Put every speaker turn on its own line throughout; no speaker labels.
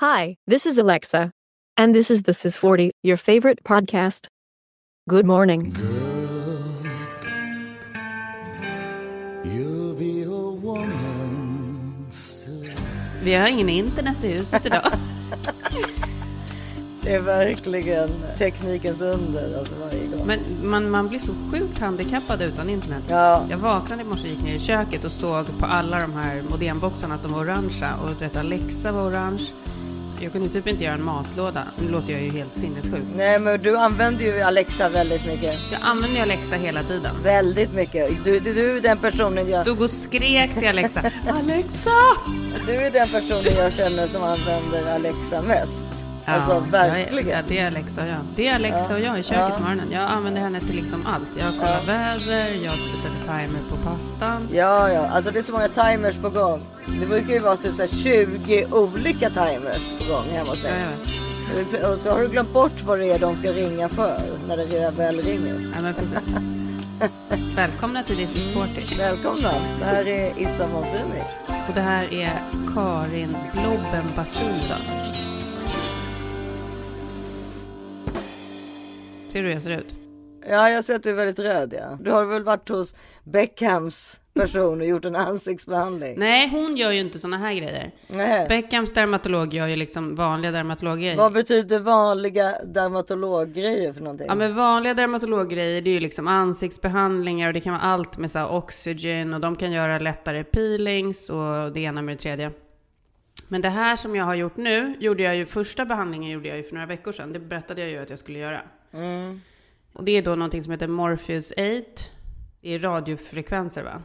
Hi, this is Alexa, and this is the Sis 40, your favorite podcast. Good morning.
You'll be a woman soon.
Vi har ingen internet i huset idag.
Det är verkligen teknikens under alltså varje gång.
Men man, man blir så sjukt handikappad utan internet.
Ja.
Jag vaknade i morse gick ner i köket och såg på alla de här modemboxarna att de var orangea. Och du vet, Alexa var orange. Jag kunde typ inte göra en matlåda. Nu låter jag ju helt sinnessjuk.
Nej men du använder ju Alexa väldigt mycket.
Jag använder ju Alexa hela tiden.
Väldigt mycket. Du, du, du är den personen jag,
Stod och skrek till Alexa. Alexa!
du är den personen jag känner som använder Alexa mest. Alltså
jag är-
verkligen.
det är Alexa och jag. Det är Alexa och jag i köket på morgonen. Jag använder henne till liksom allt. Jag kollar väder, jag sätter timer på pastan.
Ja, ja, alltså det är så många timers på gång. Det brukar ju vara typ så här 20 olika timers på gång hemma hos dig. Och så har du glömt bort vad det är de ska ringa för när det väl ringer.
Ja, men precis. Välkomna till This is 40.
Välkomna, det här är Issa von.
Och det här är Karin Blobben Bastin Ser du hur jag ser ut?
Ja, jag ser att du är väldigt röd. Ja. Du har väl varit hos Beckhams person och gjort en ansiktsbehandling?
Nej, hon gör ju inte såna här grejer.
Nej.
Beckhams dermatolog gör ju liksom vanliga dermatologgrejer.
Vad betyder vanliga dermatologgrejer för någonting?
Ja men vanliga dermatologgrejer det är ju liksom ansiktsbehandlingar och det kan vara allt med så här oxygen och de kan göra lättare peelings och det ena med det tredje. Men det här som jag har gjort nu, gjorde jag ju första behandlingen gjorde jag ju för några veckor sedan. Det berättade jag ju att jag skulle göra.
Mm.
Och det är då någonting som heter Morpheus 8. Det är radiofrekvenser va?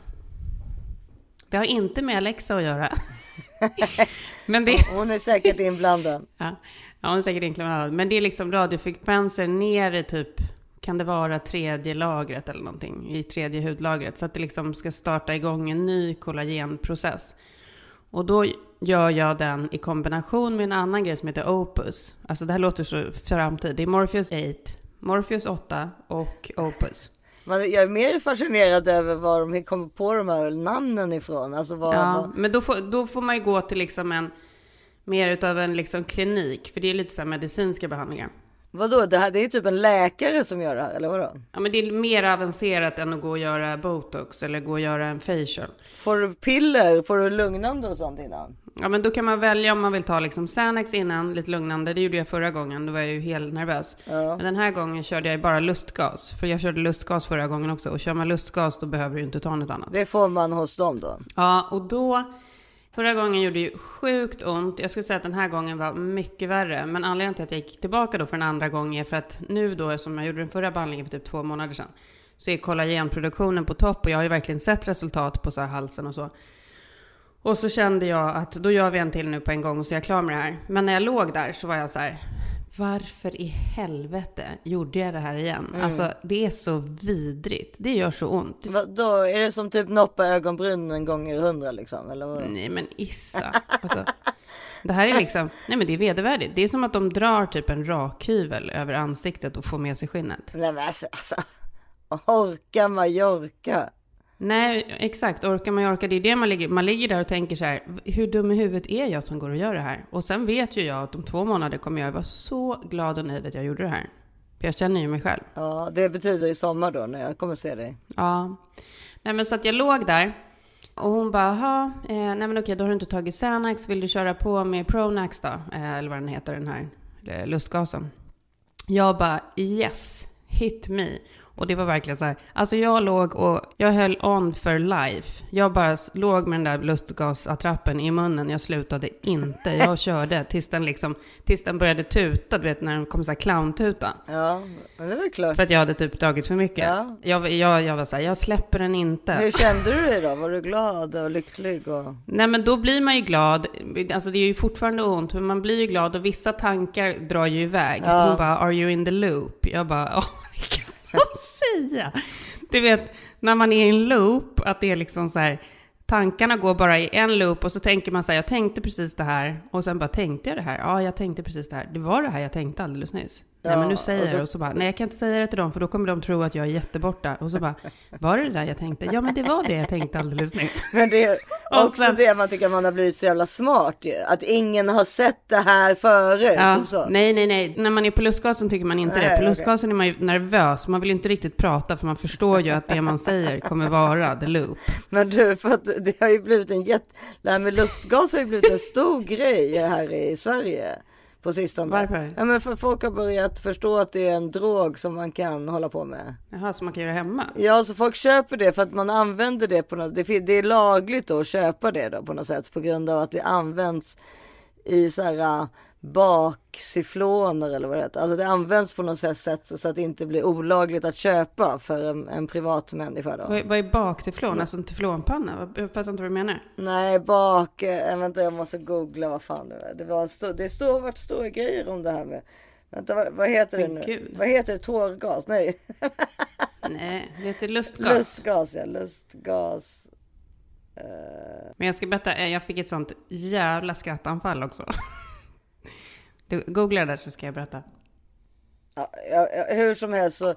Det har inte med Alexa att göra. Men det...
Hon är säkert inblandad.
Ja, ja hon är säkert inkluderad. Men det är liksom radiofrekvenser ner i typ, kan det vara tredje lagret eller någonting, i tredje hudlagret. Så att det liksom ska starta igång en ny kollagenprocess. Och då gör jag den i kombination med en annan grej som heter Opus. Alltså det här låter så framtid. Det är Morpheus 8, Morpheus 8 och Opus.
Jag är mer fascinerad över var de kommer på de här namnen ifrån. Alltså vad,
Ja,
vad,
men då får, då får man ju gå till liksom en, mer utav en liksom klinik. För det är lite så här medicinska behandlingar.
Vadå? Det, här, det är typ en läkare som gör det här, eller vadå?
Ja, men det är mer avancerat än att gå och göra botox eller gå och göra en facial.
Får du piller? Får du lugnande och sånt innan?
Ja, men då kan man välja om man vill ta liksom Xanax innan, lite lugnande. Det gjorde jag förra gången, då var jag ju helt nervös.
Ja.
Men den här gången körde jag bara lustgas. För jag körde lustgas förra gången också. Och kör man lustgas då behöver du inte ta något annat.
Det får man hos dem då?
Ja, och då... Förra gången gjorde ju sjukt ont. Jag skulle säga att den här gången var mycket värre. Men anledningen till att jag gick tillbaka då för en andra gång är för att nu då, som jag gjorde den förra behandlingen för typ två månader sedan, så är kollagenproduktionen på topp och jag har ju verkligen sett resultat på så här halsen och så. Och så kände jag att då gör vi en till nu på en gång och så är jag klar med det här. Men när jag låg där så var jag så här, varför i helvete gjorde jag det här igen? Alltså det är så vidrigt. Det gör så ont.
Då är det som typ noppa ögonbrynen gånger hundra liksom? Eller vadå?
Nej men Issa. Alltså, det här är liksom, nej men det är vedervärdigt. Det är som att de drar typ en rakhyvel över ansiktet och får med sig skinnet.
Nej men alltså, alltså orka Mallorca.
Nej, exakt. Orkar Mallorca, det är det man ligger, man ligger där och tänker så här, hur dum i huvudet är jag som går och gör det här? Och sen vet ju jag att om två månader kommer jag vara så glad och nöjd att jag gjorde det här. För jag känner ju mig själv.
Ja, det betyder i sommar då när jag kommer se dig.
Ja. Nej men så att jag låg där och hon bara, jaha, eh, nej men okej, då har du inte tagit Xanax, vill du köra på med Pronax då? Eh, eller vad den heter, den här eh, lustgasen. Jag bara, yes, hit me. Och det var verkligen så här, alltså jag låg och jag höll on for life. Jag bara låg med den där lustgasattrappen i munnen, jag slutade inte. Jag körde tills den liksom, tills den började tuta, du vet när den kom så här clowntuta.
Ja, men det väl klart.
För att jag hade typ dragit för mycket.
Ja.
Jag, jag, jag var så här, jag släpper den inte.
Hur kände du dig då? Var du glad och lycklig? Och...
Nej men då blir man ju glad. Alltså det är ju fortfarande ont, men man blir ju glad och vissa tankar drar ju iväg.
Ja.
Hon bara, are you in the loop? Jag bara, ja att säga. Du vet, när man är i en loop, att det är liksom så här, tankarna går bara i en loop och så tänker man så här, jag tänkte precis det här och sen bara tänkte jag det här? Ja, jag tänkte precis det här. Det var det här jag tänkte alldeles nyss. Nej men nu säger
och
jag
så-
och så bara, nej jag kan inte säga det till dem för då kommer de tro att jag är jätteborta. Och så bara, var det det där jag tänkte? Ja men det var det jag tänkte alldeles nyss.
Men det är också
sen-
det man tycker man har blivit så jävla smart ju. Att ingen har sett det här förut.
Ja,
typ så.
nej, nej, nej. När man är på lustgasen tycker man inte
Nej,
det. På lustgasen är man ju nervös. Man vill inte riktigt prata för man förstår ju att det man säger kommer vara the loop.
Men du, för att det har ju blivit en jätte... Det här med lustgas har ju blivit en stor grej här i Sverige på sistone.
Varför?
Ja, men för folk har börjat förstå att det är en drog som man kan hålla på med.
Jaha, så man kan göra hemma?
Ja, så folk köper det för att man använder det på något... Det, det är lagligt då att köpa det då på något sätt på grund av att det används i så här äh, baksyfloner eller vad det heter. Alltså det används på något sätt så att det inte blir olagligt att köpa för en, en privat människa då.
Vad är, vad är bakteflon? Alltså en teflonpanna? Jag fattar inte vad du menar.
Nej, bak... Eh, vänta, jag måste googla vad fan det var. Det, var stor, det står varit stora grejer om det här med... Vänta, vad, vad heter det nu?
gud.
Vad heter det? Tårgas? Nej,
Nej, det heter lustgas.
lustgas. Ja, lustgas.
Men jag ska berätta, eh, jag fick ett sånt jävla skrattanfall också. Du googlar där så ska jag berätta.
ja, ja, hur som helst så...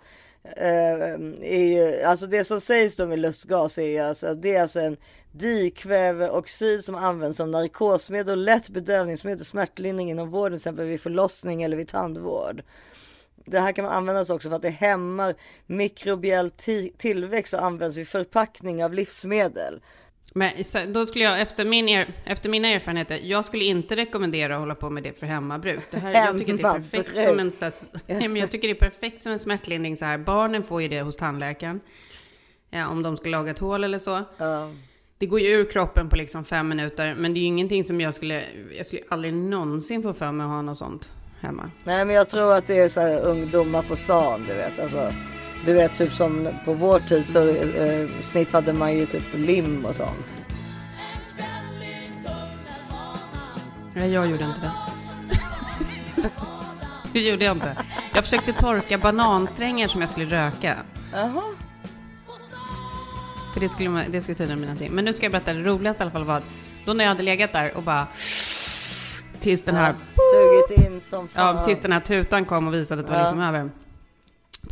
Eh, är ju, alltså det som sägs då med lustgas är ju alltså, det är alltså en dikväveoxid som används som narkosmedel och lätt bedövningsmedel smärtlindring inom vården, till exempel vid förlossning eller vid tandvård. Det här kan man användas också för att det hämmar mikrobiell tillväxt och används vid förpackning av livsmedel.
Men då skulle jag, efter, min er, efter mina erfarenheter, jag skulle inte rekommendera att hålla på med det för hemmabruk. Det här, jag tycker det är perfekt som en, så här, jag tycker det är perfekt som en smärtlindring så här. Barnen får ju det hos tandläkaren. Ja, om de ska laga ett hål eller så. Det går ju ur kroppen på liksom fem minuter, men det är ju ingenting som jag skulle, jag skulle aldrig någonsin få för mig att ha något sånt hemma.
Nej men jag tror att det är så här ungdomar på stan du vet. Alltså, du vet typ som på vår tid så eh, sniffade man ju typ lim och sånt.
Nej, jag gjorde inte det. det gjorde jag inte. Jag försökte torka banansträngar som jag skulle röka.
Jaha.
För det skulle, det skulle tyda mina ting. Men nu ska jag berätta det roligaste i alla fall var att då när jag hade legat där och bara tills den här,
Sugit in som fan.
ja, tills den här tutan kom och visade att det var
Ja.
liksom över.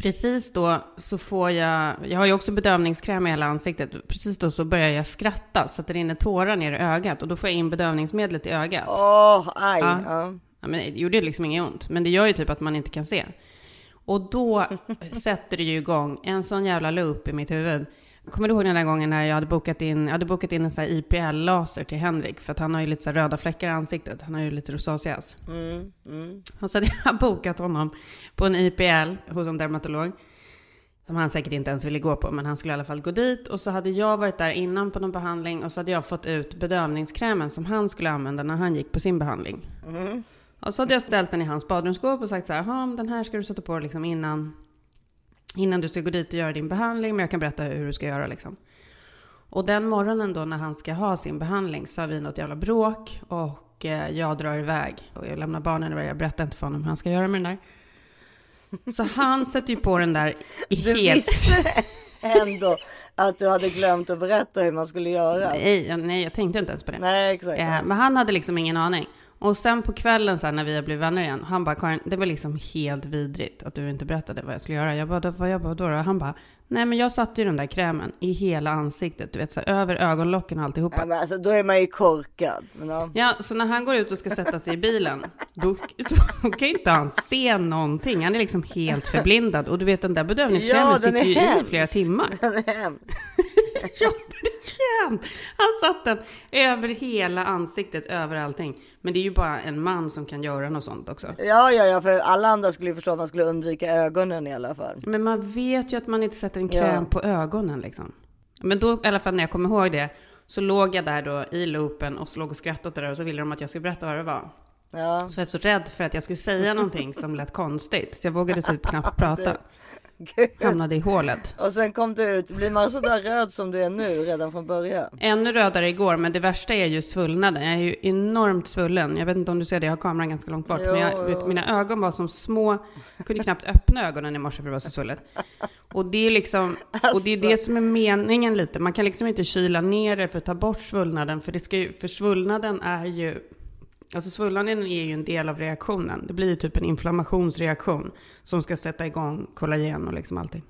Precis då så får jag, jag har ju också bedövningskräm i hela ansiktet. Precis då så börjar jag skratta så att det rinner tårar ner i ögat och då får jag in bedövningsmedlet i ögat.
Åh, aj.
Ja.
Ja.
Ja, men det gjorde liksom inget ont, men det gör ju typ att man inte kan se. Och då sätter det ju igång en sån jävla loop i mitt huvud. Kommer du ihåg den där gången när jag hade bokat in, jag hade bokat in en sån här IPL-laser till Henrik? För att han har ju lite så här röda fläckar i ansiktet. Han har ju lite rosacea.
Mm, mm.
Och så hade jag bokat honom på en IPL hos en dermatolog. Som han säkert inte ens ville gå på, men han skulle i alla fall gå dit. Och så hade jag varit där innan på någon behandling och så hade jag fått ut bedövningskrämen som han skulle använda när han gick på sin behandling.
Mm.
Och så hade jag ställt den i hans badrumsskåp och sagt så här, "Ja, den här ska du sätta på liksom innan, innan du ska gå dit och göra din behandling, men jag kan berätta hur du ska göra liksom. Och den morgonen då när han ska ha sin behandling så har vi något jävla bråk och eh, jag drar iväg och jag lämnar barnen iväg. Jag berättar inte för honom hur han ska göra med den där. Så han sätter ju på den där i
Du
helt...
visste ändå att du hade glömt att berätta hur man skulle göra.
Nej, jag- nej, jag tänkte inte ens på det.
Nej exakt.
Eh, men han hade liksom ingen aning. Och sen på kvällen sen när vi har blivit vänner igen, han bara Karin, det var liksom helt vidrigt att du inte berättade vad jag skulle göra. Jag bara, "Då- vad jag bara då? då?" Han bara, nej men jag satte ju den där krämen i hela ansiktet, du vet så här, över ögonlocken och alltihopa.
Ja, men alltså, då är man ju korkad. Men, ja.
Så när han går ut och ska sätta sig i bilen, då, då kan ju inte han se någonting. Han är liksom helt förblindad. Och du vet den där bedövningskrämen
Ja,
sitter ju i
hemsk.
flera timmar.
Den är hemsk.
Känt. Han satt den över hela ansiktet, över allting. Men det är ju bara en man som kan göra något sånt också.
Ja, ja, ja, för alla andra skulle ju förstå att man skulle undvika ögonen i alla fall.
Men man vet ju att man inte sätter en kräm
Ja.
på ögonen liksom. Men då, i alla fall när jag kommer ihåg det, så låg jag där då i loopen och så låg och skrattade åt det där och så ville de att jag skulle berätta vad det var.
Ja,
Så jag är så rädd för att jag skulle säga någonting som lät konstigt. Så jag vågade typ knappt prata.
Gud.
Hamnade i hålet.
Och sen kom du ut, blir man så där röd som du är nu redan från början?
Ännu rödare igår, men det värsta är ju svullnaden. Jag är ju enormt svullen. Jag vet inte om du ser det, jag har kameran ganska långt bort. men jag,
Jo,
vet,
jo.
mina ögon var som små, jag kunde knappt öppna ögonen i morse för det var så svullet. Och det är liksom, och det är det som är meningen lite. Man kan liksom inte kyla ner det för att ta bort svullnaden, för det ska ju, för svullnaden är ju Alltså svullnaden är ju en del av reaktionen. Det blir ju typ en inflammationsreaktion som ska sätta igång kollagen och liksom allting.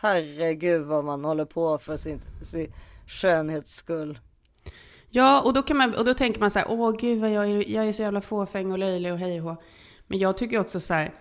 Herregud vad man håller på för sin, sin skönhets skull.
Ja, och då, kan man, och då tänker man så här, åh gud vad jag är, jag är så jävla fåfäng och löjlig och hej och. Men jag tycker också så här,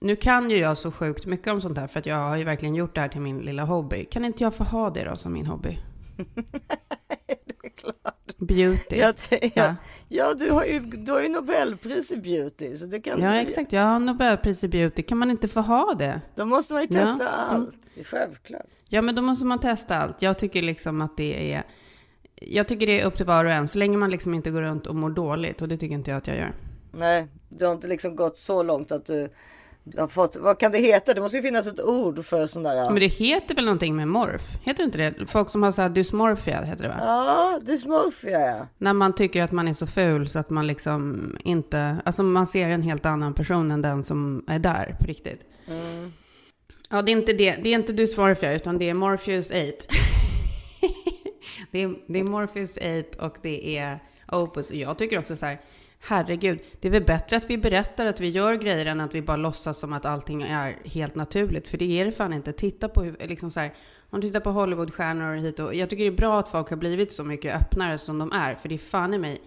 nu kan ju jag så sjukt mycket om sånt här för att jag har ju verkligen gjort det här till min lilla hobby. Kan inte jag få ha det då som min hobby?
Det är klart.
Beauty.
Jag, ja,
Ja.
du, har ju, du har ju Nobelpris i beauty. Så det kan,
Ja, exakt. Jag har Nobelpris i beauty. Kan man inte få ha det?
Då måste man ju
Ja.
testa allt. Det är självklart.
Ja, men då måste man testa allt. Jag tycker liksom att det är... Jag tycker det är upp till var och en, så länge man liksom inte går runt och mår dåligt. Och det tycker inte jag att jag gör.
Nej, du har inte liksom gått så långt att du har fått, vad kan det heta? Det måste ju finnas ett ord för sån där.
Men det heter väl någonting med morf? Heter det inte det? Folk som har så här dysmorfia, heter det va?
Ja, dysmorfia ja.
När man tycker att man är så ful så att man liksom inte... Alltså man ser en helt annan person än den som är där på riktigt. Ja, det är inte det. Det är inte dysmorfia, utan det är Morpheus 8. det, är, det är Morpheus 8 och det är Opus. Jag tycker också så här, herregud, det är väl bättre att vi berättar att vi gör grejer än att vi bara låtsas som att allting är helt naturligt. För det är det fan inte. Titta på hur, liksom så här, om du tittar på Hollywoodstjärnor hit och jag tycker det är bra att folk har blivit så mycket öppnare som de är. För det är fan i mig,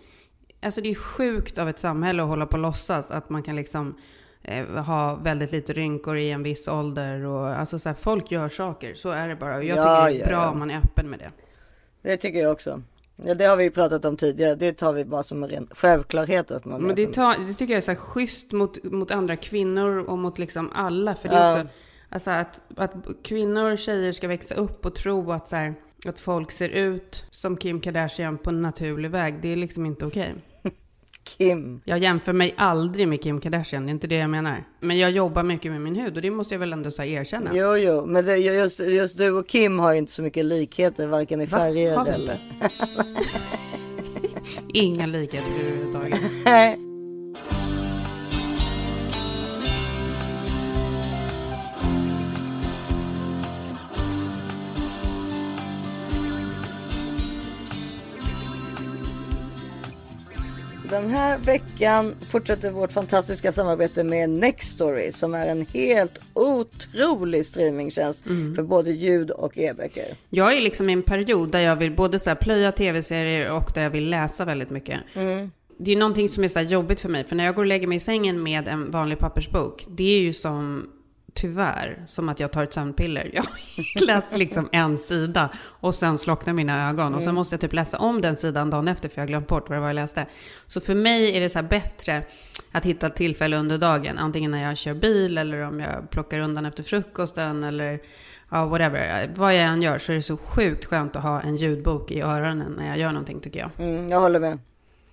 alltså det är sjukt av ett samhälle att hålla på och låtsas att man kan liksom eh, ha väldigt lite rynkor i en viss ålder och alltså så här, folk gör saker, så är det bara. Och jag
Ja,
tycker det är
ja,
bra
ja.
om man är öppen med det.
Det tycker jag också. Ja, det har vi ju pratat om tidigare. Det tar vi bara som en ren självklarhet att man
Men det, tar, det tycker jag är så här schysst mot, mot andra kvinnor och mot liksom alla. För det är
Ja.
också, alltså att, att kvinnor och tjejer ska växa upp och tro att, så här, att folk ser ut som Kim Kardashian på en naturlig väg. Det är liksom inte okej.
Kim.
Jag jämför mig aldrig med Kim Kardashian, det är inte det jag menar. Men jag jobbar mycket med min hud och det måste jag väl ändå så erkänna.
Jo, jo, men det, just, just du och Kim har ju inte så mycket likheter, varken i färger eller...
Inga likheter överhuvudtaget.
Den här veckan fortsätter vårt fantastiska samarbete med Nextory som är en helt otrolig streamingtjänst
Mm.
för både ljud och e-böcker.
Jag är liksom i en period där jag vill både så här plöja tv-serier och där jag vill läsa väldigt mycket. Det är någonting som är så jobbigt för mig, för när jag går och lägger mig i sängen med en vanlig pappersbok, det är ju som, tyvärr, som att jag tar ett sömnpiller. Jag läser liksom en sida och sen slocknar mina ögon och sen måste jag typ läsa om den sidan dagen efter för jag har glömt bort vad det var jag läste. Så för mig är det så här bättre att hitta tillfälle under dagen, antingen när jag kör bil eller om jag plockar undan efter frukosten eller ja, whatever. Vad jag än gör så är det så sjukt skönt att ha en ljudbok i öronen när jag gör någonting tycker jag.
Mm, jag håller med.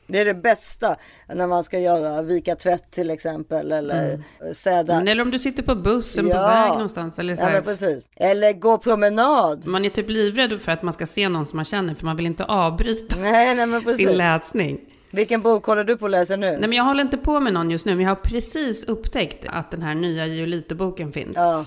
Det är det bästa när man ska göra vika tvätt till exempel eller städa.
Men Eller om du sitter på bussen på
Ja.
väg någonstans. Eller så
Ja
här,
precis. Eller gå promenad.
man är typ livrädd för att man ska se någon som man känner för man vill inte avbryta
Nej, nej
sin läsning.
Vilken bok håller du på att läsa nu?
Nej men jag håller inte på med någon just nu, men jag har precis upptäckt att den här nya Giolito-boken finns.
Ja,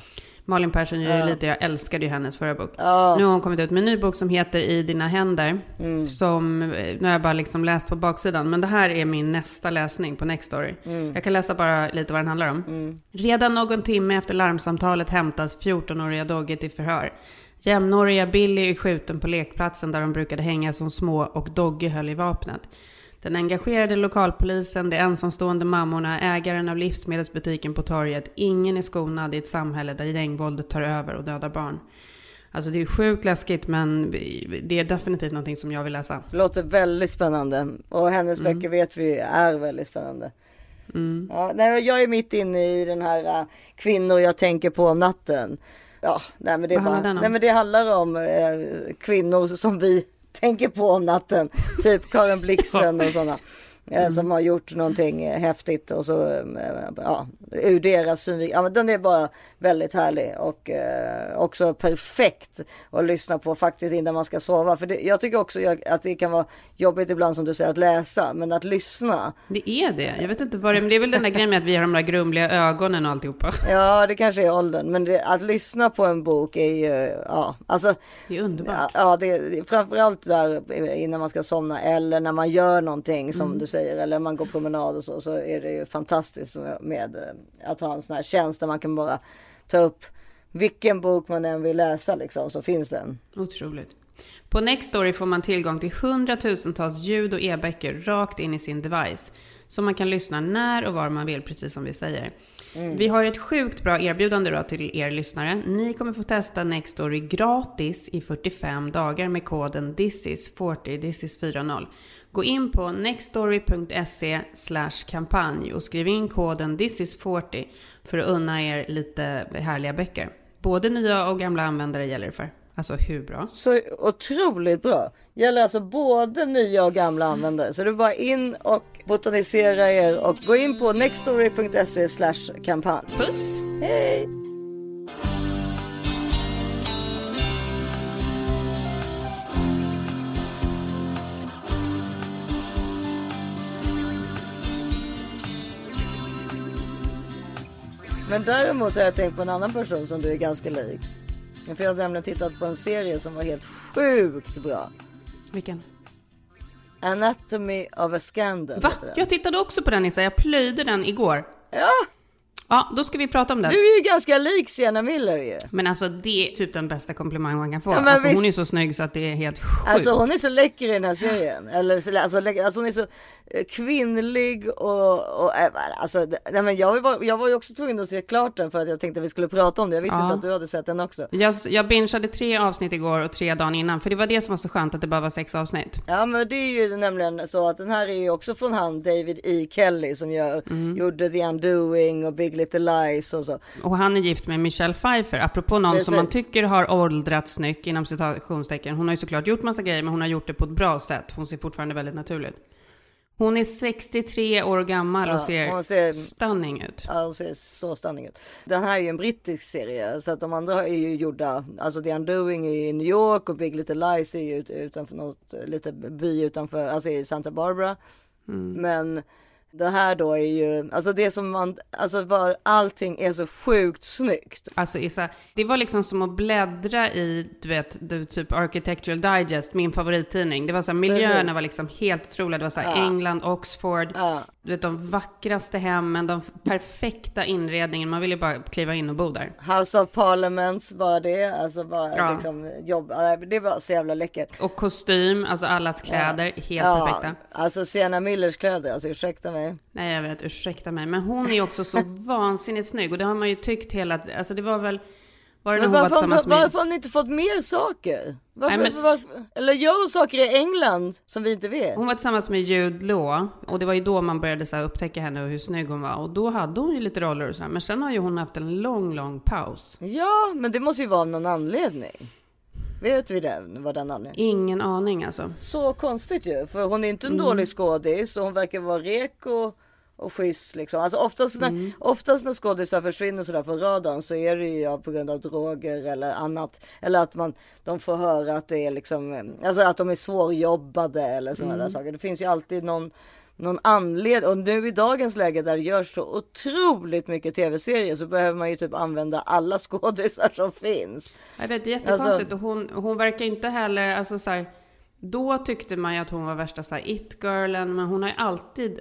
Malin Persson Giolito, jag älskade ju hennes förra bok. Nu har hon kommit ut med en ny bok som heter I dina händer.
Mm.
Som, eh, nu har jag bara liksom läst på baksidan, men det här är min nästa läsning på Nextory.
Mm.
Jag kan läsa bara lite vad den handlar om. Redan någon timme efter larmsamtalet hämtas 14-åriga Dogge till förhör. Jämnåriga Billy är skjuten på lekplatsen där de brukade hänga som små och Dogge höll i vapnet. Den engagerade lokalpolisen, de ensamstående mammorna, ägaren av livsmedelsbutiken på torget. Ingen är skonad i ett samhälle där gängvåldet tar över och dödar barn. Alltså det är sjukt läskigt men det är definitivt någonting som jag vill läsa.
det låter väldigt spännande. Och hennes
Mm.
böcker vet vi är väldigt spännande. Ja, nej, jag är mitt inne i den här äh, kvinnor jag tänker på om natten. Ja, nej, men det, bara, nej, men det handlar om eh, kvinnor som vi tänker på om natten. Typ Karin Blixen och sådana.
Mm.
Eh, som har gjort någonting eh, häftigt och så, eh, ja, ur deras synvinkel. Ja, men den är bara väldigt härlig och eh, också perfekt att lyssna på faktiskt innan man ska sova. För det, jag tycker också jag, att det kan vara jobbigt ibland som du säger att läsa, men att lyssna.
Det är det. Jag vet inte vad det är, men det är väl den där grejen med att vi har de där grumliga ögonen och alltihopa.
Ja, det kanske är åldern, men det, att lyssna på en bok är ju, ja, alltså.
Det är underbart.
Ja, det, framförallt där innan man ska somna eller när man gör någonting som du säger säger, eller man går promenad och så, så är det ju fantastiskt med, med eh, att ha en sån här tjänst där man kan bara ta upp vilken bok man än vill läsa liksom, så finns den.
Otroligt. På Nextory får man tillgång till hundratusentals ljud och e-böcker rakt in i sin device. Så man kan lyssna när och var man vill, precis som vi säger. Vi har ett sjukt bra erbjudande då till er lyssnare. Ni kommer få testa Nextory gratis i 45 dagar med koden THISIS40, THISIS40. Gå in på nextory.se kampanj och skriv in koden THISIS40 för att unna er lite härliga böcker. Både nya och gamla användare gäller för. Alltså hur bra?
Så otroligt bra. Gäller alltså både nya och gamla användare. Så det är bara in och botanisera er och gå in på nextory.se kampanj.
Puss!
Hej! Men däremot har jag tänkt på en annan person som du är ganska lik. För jag har nämligen tittat på en serie som var helt sjukt bra.
Vilken?
Anatomy of a Scandal
Va? Jag tittade också på den Nissa, jag plöjde den igår.
Ja,
Ja, då ska vi prata om den.
du är ju ganska lik Sienna Miller ju.
Men alltså det är typ den bästa komplimang man kan få.
Ja,
alltså, hon
visst.
är så snygg så att det är helt sjukt.
Alltså hon är så läcker i den här serien. Eller, så- alltså, läcker- alltså hon är så kvinnlig och, och äh, alltså, nej, men jag, var, jag var ju också tvungen att se klart den för att jag tänkte att vi skulle prata om det. Jag visste
Ja.
inte att du hade sett den också.
Jag, jag bingeade tre avsnitt igår och tre dagen innan, för det var det som var så skönt att det bara var sex avsnitt.
Ja men det är ju nämligen så att den här är ju också från han David E. Kelly som gör,
Mm.
gjorde The Undoing och Big Little Lies och så.
Och han är gift med Michelle Pfeiffer, apropå någon som man
Precis.
tycker har åldrats snyggt inom citationstecken. Hon har ju såklart gjort massa grejer, men hon har gjort det på ett bra sätt. Hon ser fortfarande väldigt naturlig ut. Hon är 63 år gammal och ser,
ser-
stunning ut.
Ja, hon ser så stunning ut. Den här är ju en brittisk serie så att de andra är ju gjorda, alltså The Undoing är i New York och Big Little Lies är ju ut, utanför något lite by utanför, alltså i Santa Barbara. Men det här då är ju, alltså det som man, alltså var allting är så sjukt snyggt.
Alltså Issa, det var liksom som att bläddra i, du vet, du, typ Architectural Digest, min favorittidning. Det var så här, miljöerna
Precis.
var liksom helt otroliga. Det var så här
Ja.
England, Oxford,
Ja.
Du vet de vackraste hemmen, de perfekta inredningen. Man ville bara kliva in och bo där.
House of Parliaments bara det, alltså bara
Ja.
liksom jobb, ja, det var så jävla läckert.
Och kostym, alltså allas kläder, helt perfekta.
alltså Sienna Millers kläder, alltså ursäkta mig.
Nej, jag vet, ursäkta mig. Men hon är också så vansinnigt snygg. Och det har man ju tyckt hela... Alltså det var väl... Var det när hon var
varför, har
tillsammans
inte-
med...
varför har ni inte fått mer saker? Varför,
Nej, men-
varför, eller gör hon saker i England som vi inte vet?
Hon var tillsammans med Jude Law och det var ju då man började så här upptäcka henne och hur snygg hon var. Och då hade hon ju lite roller och så här. Men sen har ju hon haft en lång, lång paus.
Ja, men det måste ju vara av någon anledning. Vet vi det, vad den anledningen?
Ingen aning alltså.
Så konstigt ju, för hon är inte en
Mm.
dålig skådis och hon verkar vara reko och schysst liksom. Alltså oftast när,
Mm.
oftast när skådisar försvinner sådär från radarn så är det ju ja, på grund av droger eller annat. Eller att man, de får höra att det är liksom, alltså att de är svårjobbade eller sådana
Mm.
där saker. Det finns ju alltid någon någon anledning och nu i dagens läge där det görs så otroligt mycket tv-serier så behöver man ju typ använda alla skådisar som finns.
Jag vet, det är jättekonstigt.
Alltså-
och hon, hon verkar inte heller, alltså så här, Då tyckte man ju att hon var värsta så it-girlen, men hon har ju alltid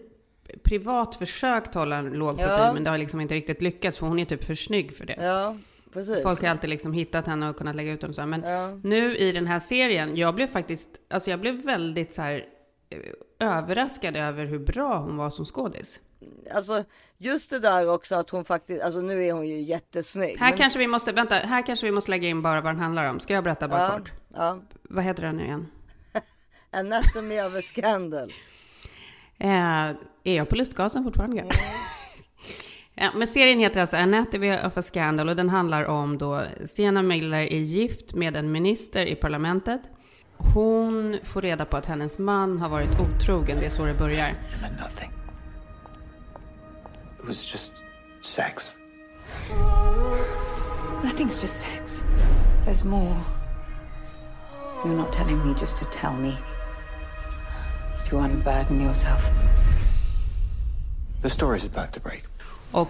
privat försökt hålla en låg profil,
Ja.
men det har liksom inte riktigt lyckats, för hon är typ för snygg för det.
Ja, precis.
Folk har alltid liksom hittat henne och kunnat lägga ut dem så här. Men
Ja.
nu i den här serien, jag blev faktiskt, alltså jag blev väldigt så här eh, överraskad över hur bra hon var som skådis.
Alltså just det där också att hon faktiskt, alltså nu är hon ju jättesnygg.
Här
men-
kanske vi måste, vänta, här kanske vi måste lägga in bara vad den handlar om. Ska jag berätta bara
ja,
kort?
ja.
Vad heter den nu igen?
Anatomy of a scandal.
Eh, är jag på lustgasen fortfarande? Ja, men serien heter alltså Anatomy of a Scandal och den handlar om då Sienna Miller är gift med en minister i parlamentet. Hon får reda på att hennes man har varit otrogen, det är så det börjar.
It was just sex.
Nothing's just sex. There's more. You're not telling me just to tell me. To unburden yourself.
The story's about to break.
Och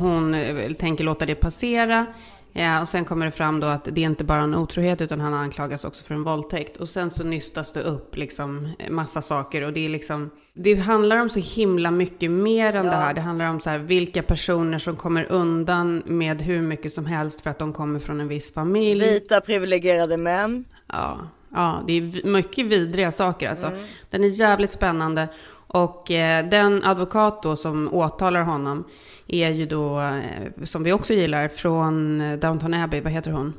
hon eh, tänker låta det passera. Ja, och sen kommer det fram då att det är inte bara en otrohet utan han anklagas också för en våldtäkt. Och sen så nystas det upp liksom massa saker och det är liksom, det handlar om så himla mycket mer än
Ja.
det här. Det handlar om så här vilka personer som kommer undan med hur mycket som helst för att de kommer från en viss familj.
Vita privilegierade män.
Ja, ja, det är mycket vidriga saker alltså.
Mm.
Den är jävligt spännande. Och eh, den advokat då som åtalar honom är ju då, eh, som vi också gillar, från eh, Downton Abbey, vad heter hon?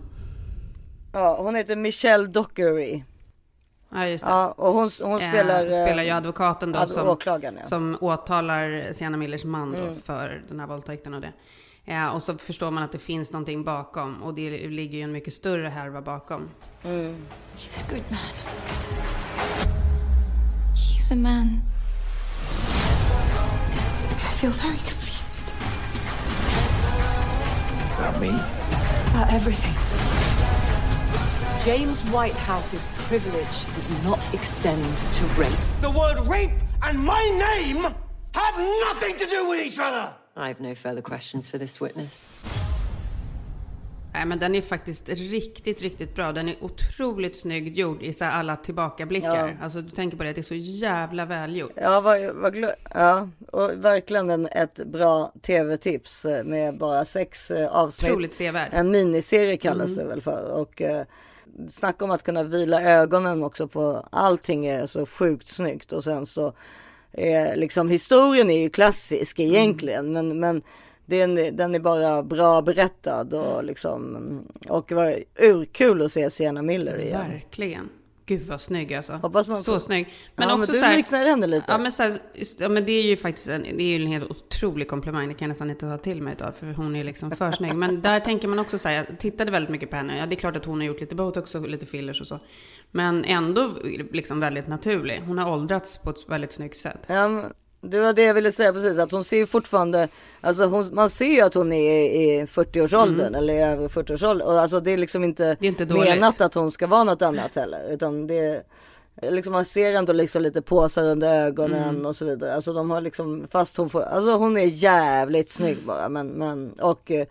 Ja, hon heter Michelle Dockery.
Ja, just det.
Ja, och hon, hon
Eh,
spelar, eh,
spelar ju advokaten då
ad-
som,
åklagaren, ja. Mm.
som åtalar Sienna Millers man då för den här våldtäkten och det. Ja, och så förstår man att det finns någonting bakom och det ligger ju en mycket större härva bakom.
He's a good man. He's a man. I feel very confused
About me?
about everything.
James Whitehouse's privilege does not extend to rape.
The word rape and my name have nothing to do with each other!
I have no further questions for this witness.
Nej, men den är faktiskt riktigt, riktigt bra. Den är otroligt snyggt gjord i så alla tillbakablickar. Alltså du tänker på det, det är så jävla välgjort.
Ja, vad, vad ja, och verkligen en, ett bra tv-tips eh, med bara sex eh, avsnitt.
Otroligt sevärd.
En miniserie kallas det väl för. Och eh, snacka om att kunna vila ögonen också på allting är så sjukt snyggt. Och sen så är liksom historien är ju klassisk egentligen. Men, men den, den är bara bra berättad och liksom och det var urkul att se Sienna Miller igen.
Verkligen. Gud vad snygg alltså.
Hoppas man
så
får-
snygg.
Men ja,
också
men
så
du
här,
liknar henne lite.
Ja men, så här, ja men det är ju faktiskt en, det är ju en helt otrolig komplimang. Det kan jag nästan inte ta till mig av för hon är liksom för snygg. Men där tänker man också så här, jag tittade väldigt mycket på henne. Ja det är klart att hon har gjort lite botox och lite fillers och så. Men ändå liksom väldigt naturlig. Hon har åldrats på ett väldigt snyggt sätt.
Ja, men det var det jag ville säga precis, att hon ser ju fortfarande, alltså hon, man ser ju att hon är i 40-årsåldern eller i över 40-årsåldern. Och alltså det är liksom inte,
Mm. Det är inte dåligt.
menat att hon ska vara något annat heller. Utan det liksom man ser ändå liksom lite påsar under ögonen
Mm.
och så vidare. Alltså de har liksom, fast hon får, alltså hon är jävligt snygg
Mm.
bara. Men, men och eh,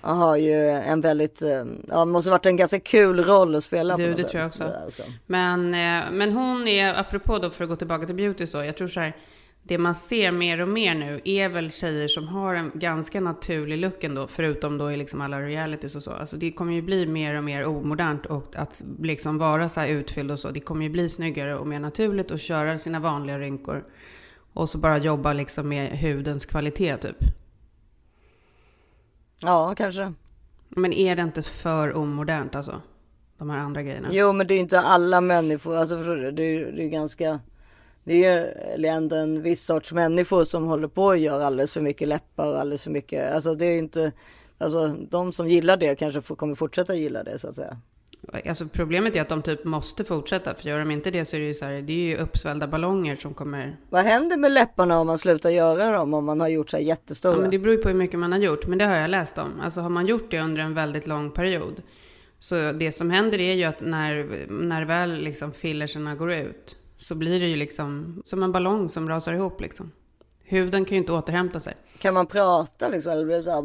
har ju en väldigt, eh, ja det måste varit en ganska kul roll att spela
Du, det
sätt.
tror jag också.
Också.
Men, eh, men hon är, apropå då för att gå tillbaka till beauty så, jag tror så här, det man ser mer och mer nu är väl tjejer som har en ganska naturlig look ändå, förutom då i liksom alla realities och så. Alltså det kommer ju bli mer och mer omodernt och att liksom vara så här utfylld och så, det kommer ju bli snyggare och mer naturligt och köra sina vanliga rynkor. Och så bara jobba liksom med hudens kvalitet typ.
Ja, kanske.
Men är det inte för omodernt alltså? De här andra grejerna.
Jo, men det är inte alla människor. Alltså förstår du? Det är ju det är ganska. Det är ändå en viss sorts människor som håller på och gör alldeles för mycket läppar och alldeles för mycket. Alltså det är inte. Alltså de som gillar det kanske får, kommer fortsätta gilla det så att säga.
Alltså problemet är att de typ måste fortsätta, för gör de inte det så är det ju så här, det är ju uppsvällda ballonger som kommer...
Vad händer med läpparna om man slutar göra dem? Om man har gjort så här
Ja,
jättestora?
men det beror ju på hur mycket man har gjort, men det har jag läst om. Alltså har man gjort det under en väldigt lång period, så det som händer är ju att när, när väl liksom fillerserna går ut, så blir det ju liksom som en ballong som rasar ihop liksom. Huden kan ju inte återhämta sig.
Kan man prata liksom? Eller blir det så här.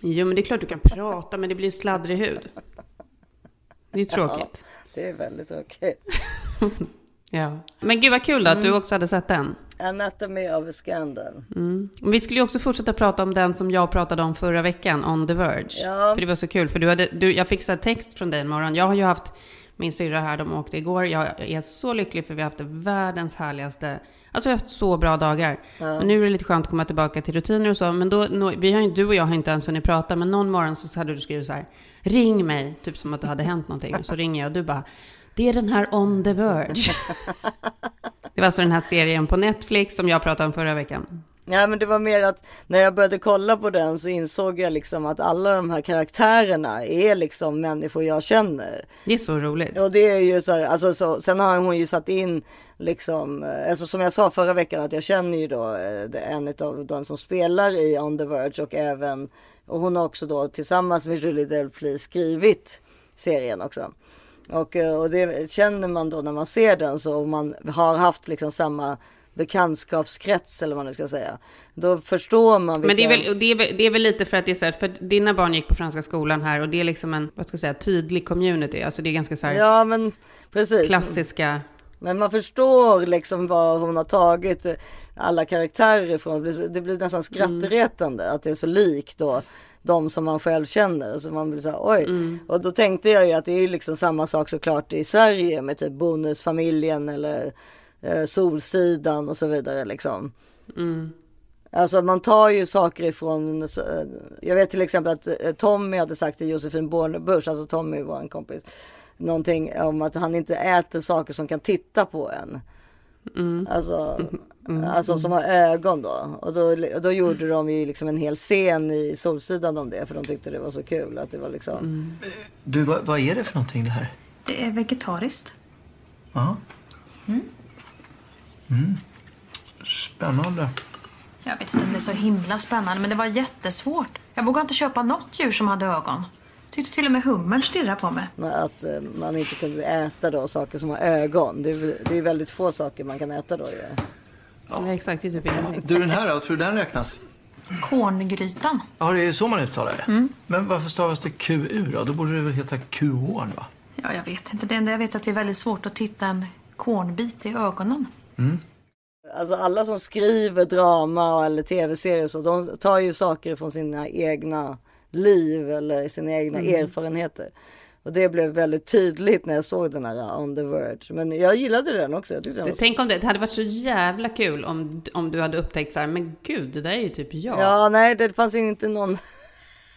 Jo, men det är klart du kan prata, men det blir sladdrig hud. Det är tråkigt.
Det är väldigt okej.
Ja. Men gud vad kul då att du också hade sett den.
Anatomy of scandal.
Mm. Vi skulle ju också fortsätta prata om den som jag pratade om förra veckan, On the Verge.
Ja.
För det var så kul, för du hade, du, jag fick så här text från dig en morgon. Jag har ju haft min syrra här, de åkte igår. Jag är så lycklig för vi har haft världens härligaste, alltså vi har haft så bra dagar. Men nu är det lite skönt att komma tillbaka till rutiner och så. Men då, vi har du och jag har inte ens hunnit prata, men någon morgon så hade du skrivit så här, ring mig, typ som att det hade hänt någonting. Och så ringer jag och du bara, det är den här On the Verge. Det var alltså den här serien på Netflix som jag pratade om förra veckan.
Ja men det var mer att när jag började kolla på den så insåg jag liksom att alla de här karaktärerna är liksom människor jag känner.
Det är så roligt.
Och det är ju så här, alltså så, sen har hon ju satt in liksom, eh, alltså som jag sa förra veckan att jag känner ju då eh, en av de som spelar i On the Verge och även, och hon har också då tillsammans med Julie Delpy skrivit serien också. Och, eh, och det känner man då när man ser den så om man har haft liksom samma bekantskapskrets eller vad man nu ska säga. Då förstår man vilka...
Men det är, väl, det, är väl, det är väl lite för att det är så här, för dina barn gick på franska skolan här och det är liksom en, vad ska jag säga, tydlig community. Alltså det är ganska så här
Ja men precis.
klassiska.
Men man förstår liksom var hon har tagit alla karaktärer ifrån. Det blir, nästan skrattretande att det är så likt då de som man själv känner. Så man blir så här, oj. Och då tänkte jag ju att det är liksom samma sak såklart i Sverige med typ Bonusfamiljen eller eh, Solsidan och så vidare liksom. Alltså man tar ju saker ifrån, eh, jag vet till exempel att eh, Tommy hade sagt till Josefin Bornebusch, alltså Tommy var en kompis, någonting om att han inte äter saker som kan titta på en. Alltså, alltså som har ögon då. Och då, och då gjorde de ju liksom en hel scen i Solsidan om det för de tyckte det var så kul att det var liksom.
Du, vad, vad är det för någonting det här?
Det är vegetariskt.
Ja. Mm. Spännande.
Jag vet inte om det är så himla spännande, men det var jättesvårt. Jag vågade inte köpa något djur som hade ögon. Tyckte till och med hummern stirrade på mig.
Att eh, man inte kunde äta då saker som har ögon. Det är, väl- det är väldigt få saker man kan äta då ju.
Ja, exakt, det är typ ingenting.
Du, den här då? Tror du den räknas?
Korngrytan.
Ja, det är så man uttalar det. Men varför stavas det QU då? Då borde det väl heta QH va?
Ja, jag vet inte. Det enda jag vet är att det är väldigt svårt att titta en kornbit i ögonen.
Alltså alla som skriver drama eller tv-serier så de tar ju saker från sina egna liv eller sina egna erfarenheter. Och det blev väldigt tydligt när jag såg den här uh, On the Verge. Men jag gillade den också. Jag den.
Tänk om det, det hade varit så jävla kul om, om du hade upptäckt så här, men gud, det där är ju typ jag.
Ja, nej, det fanns inte någon...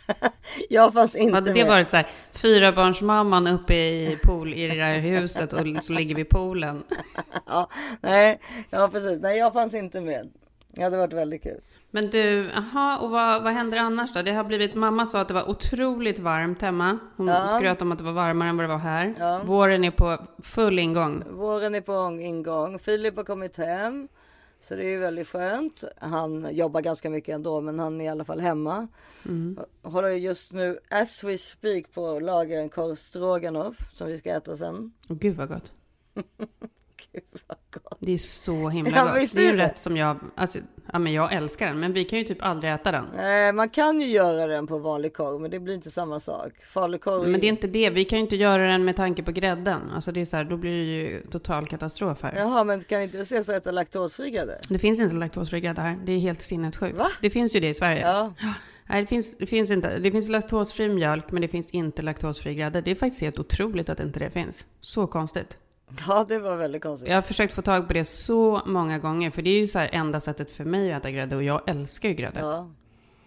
jag fanns inte
Hade det
med.
varit så här, fyrabarnsmamman uppe i pool i det där huset och så ligger vi i poolen.
Ja, nej, ja precis. Nej, jag fanns inte med. Det hade varit väldigt kul.
Men du, aha, och vad, vad händer annars då? Det har blivit, mamma sa att det var otroligt varmt hemma. Hon
Ja.
skröt om att det var varmare än vad det var här.
Ja.
Våren är på full ingång.
Våren är på ingång. Filip har kommit hem. Så det är ju väldigt skönt. Han jobbar ganska mycket ändå, men han är i alla fall hemma. Håller just nu, as we speak, på laga en korv stroganoff som vi ska äta sen.
Gud vad gott. Det är så himla
Ja,
gott. Det är
det.
rätt som jag, alltså, ja men jag älskar den, men vi kan ju typ aldrig äta den.
Nej, man kan ju göra den på vanlig korv, men det blir inte samma sak. Falukorv
Men det är inte det, vi kan ju inte göra den med tanke på grädden. Alltså det är så här, då blir det ju total katastrof här.
Jaha, men kan inte ses äta laktosfri grädde?
Det finns inte laktosfri grädde här, det är helt sinnessjukt.
Va?
Det finns ju det i Sverige.
Ja.
Nej, det finns, det finns inte. Det finns laktosfri mjölk, men det finns inte laktosfri grädde. Det är faktiskt helt otroligt att inte det finns. Så konstigt.
ja, det var väldigt konstigt.
Jag har försökt få tag på det så många gånger, för det är ju så här enda sättet för mig att äta grädde och jag älskar ju grädde.
Ja.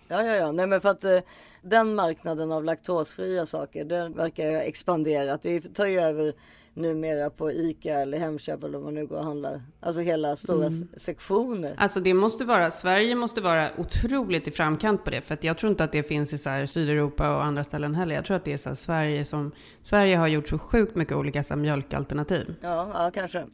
Ja, ja, ja. Nej, men för att eh, den marknaden av laktosfria saker, den verkar ju ha expanderat. Det tar ju över numera på Ica eller Hemköp eller vad man nu går och handlar. Alltså hela stora
Mm.
sektioner.
Alltså det måste vara, Sverige måste vara otroligt i framkant på det, för att jag tror inte att det finns i så här Sydeuropa och andra ställen heller. Jag tror att det är så här Sverige som, Sverige har gjort så sjukt mycket olika så mjölkalternativ.
Ja, ja kanske.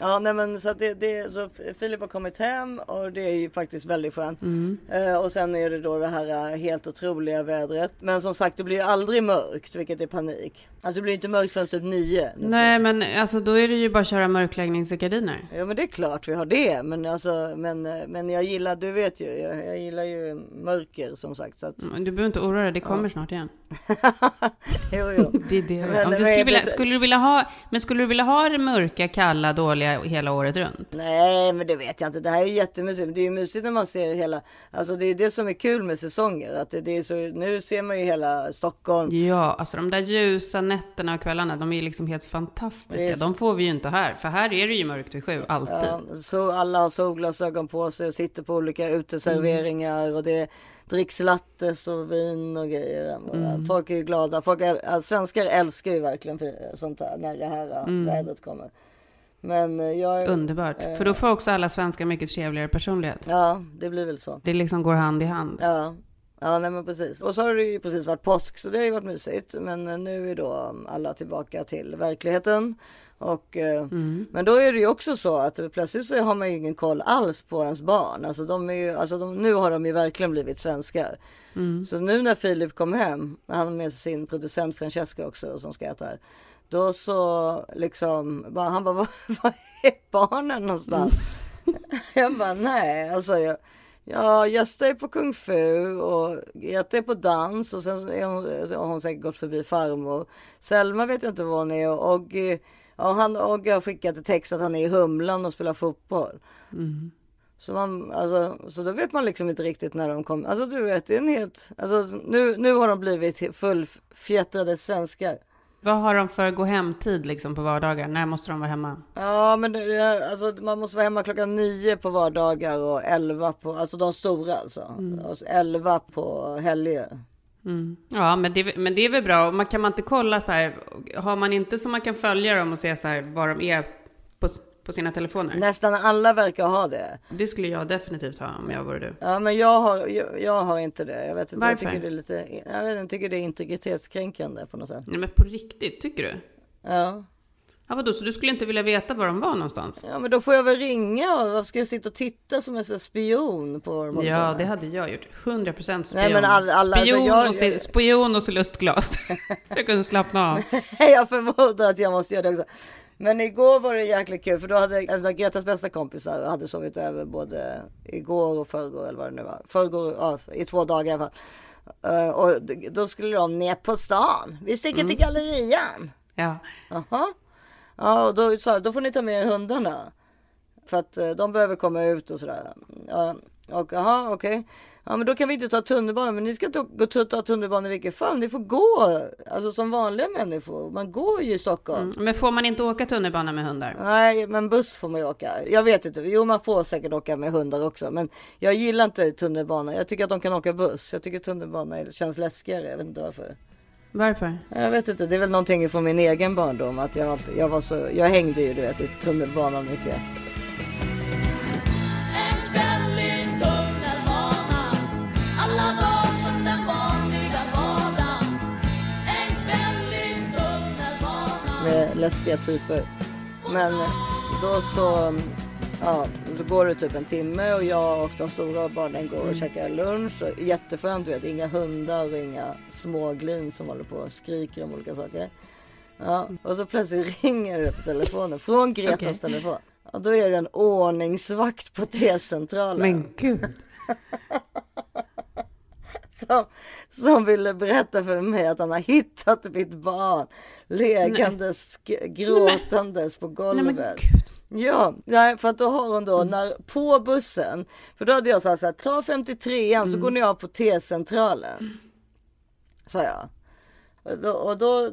Ja, nej men så att det, det, så Filip har kommit hem och det är ju faktiskt väldigt skönt.
Mm.
Eh, och sen är det då det här eh, helt otroliga vädret. Men som sagt, det blir ju aldrig mörkt, vilket är panik. Alltså det blir inte mörkt förrän typ nio.
Nej, men alltså då är det ju bara att köra mörkläggningsgardiner.
Ja men det är klart vi har det. Men, alltså, men, eh, men jag gillar, du vet ju, jag, jag gillar ju mörker som sagt. Så att,
Mm, Du behöver inte oroa dig, det kommer snart igen.
jo, jo.
Det är det.
Men-
Om du skulle, vilja, skulle du vilja ha, men skulle du vilja ha det mörka, kalla, dåliga hela året runt?
Nej men det vet jag inte. Det här är jättemysigt. Det är ju mysigt när man ser hela, alltså det är det som är kul med säsonger. Att det, det är så, nu ser man ju hela Stockholm.
Ja, alltså de där ljusa nätterna och kvällarna, de är ju liksom helt fantastiska.
Visst.
De får vi ju inte här, för här är det ju mörkt vid sju, alltid.
Ja, så alla har solglasögon på sig och sitter på olika uteserveringar och det dricks lattes och vin och grejer. Folk är ju glada. Folk är, svenskar älskar ju verkligen sånt här när det här äh, vädret kommer. Men eh, jag...
Underbart. För då får också alla svenskar mycket trevligare personlighet.
Ja, det blir väl så.
Det liksom går hand i hand.
Ja, ja nej men precis. Och så har det ju precis varit påsk så det har ju varit mysigt. Men eh, nu är då alla tillbaka till verkligheten. Och, eh, Men då är det ju också så att plötsligt så har man ju ingen koll alls på ens barn. Alltså, de är ju, alltså de, nu har de ju verkligen blivit svenskar. Så nu när Filip kom hem, han har med sin producent Francesca också som ska äta här. Då så liksom, bara, han bara, var, var är barnen någonstans? jag bara nej, alltså jag, ja, Gösta är på kung fu och Greta är på dans och sen är hon, har hon säkert gått förbi farmor. Selma vet jag inte var hon är och, och ja, han och jag ett text att han är i Humlan och spelar fotboll. Så, man, alltså, så då vet man liksom inte riktigt när de kommer. Alltså du vet, det är en helt, alltså nu, nu har de blivit fullfjättrade svenskar.
Vad har de för gå hem-tid liksom på vardagar? När måste de vara hemma?
Ja, men det, alltså, man måste vara hemma klockan nio på vardagar och elva på, alltså de stora alltså. Och så elva på helger.
Ja, men det, men det är väl bra. Man, kan man inte kolla så här, har man inte så man kan följa dem och se så här var de är på, på sina telefoner?
Nästan alla verkar ha det.
Det skulle jag definitivt ha om jag vore du.
Ja, men jag har, jag, jag har inte det. Jag vet inte, jag
Varför?
tycker det är lite, jag vet jag tycker det är integritetskränkande på något sätt.
Nej, men på riktigt, tycker du?
Ja.
Ja, vadå, så du skulle inte vilja veta var de var någonstans?
ja, men då får jag väl ringa och varför ska jag sitta och titta som en sån spion på vad de håller på
Ja, det hade jag gjort. 100 procent spion.
Nej, men all- alla- alltså,
spion,
jag-
och spion och se lustglas. så jag kunde slappna av.
jag förmodar att jag måste göra det också. Men igår var det jäkligt kul för då hade en av Gretas bästa kompisar hade sovit över både igår och förrgår eller vad det nu var. Förrgår, ja, i två dagar i alla fall. Eh, och då skulle de ner på stan. Vi sticker till gallerian.
Ja.
Jaha. Ja, och då sa då får ni ta med hundarna. För att eh, de behöver komma ut och sådär. Ja, och jaha, okej. Ja, men då kan vi inte ta tunnelbanan. Men ni ska gå ta ta tunnelbanan i vilket fall. Ni får gå. Alltså som vanliga människor. Man går ju i Stockholm.
Men får man inte åka tunnelbana med hundar?
Nej, men buss får man ju åka. Jag vet inte. Jo, man får säkert åka med hundar också. Men jag gillar inte tunnelbana. Jag tycker att de kan åka buss. Jag tycker tunnelbana känns läskigare. Jag vet inte varför.
Varför?
Jag vet inte, det är väl någonting från min egen barndom att jag, jag var så, jag hängde ju du vet i tunnelbanan mycket. Läskiga typer. Men då så, ja, så går det typ en timme och jag och de stora barnen går och käkar lunch. Och jätteskönt, du vet, inga hundar och inga småglin som håller på och skriker om olika saker. Ja, och så plötsligt ringer det på telefonen från Gretas
Okej.
telefon. Ja, då är det en ordningsvakt på T-centralen.
Men gud.
som, som ville berätta för mig att han har hittat mitt barn legandes, gråtandes på
Nej
golvet.
gud.
Ja, nej, för att då har hon då när, på bussen, för då hade jag sagt så här, ta 53an så går ni av på T-centralen. Sa jag. Och då, och då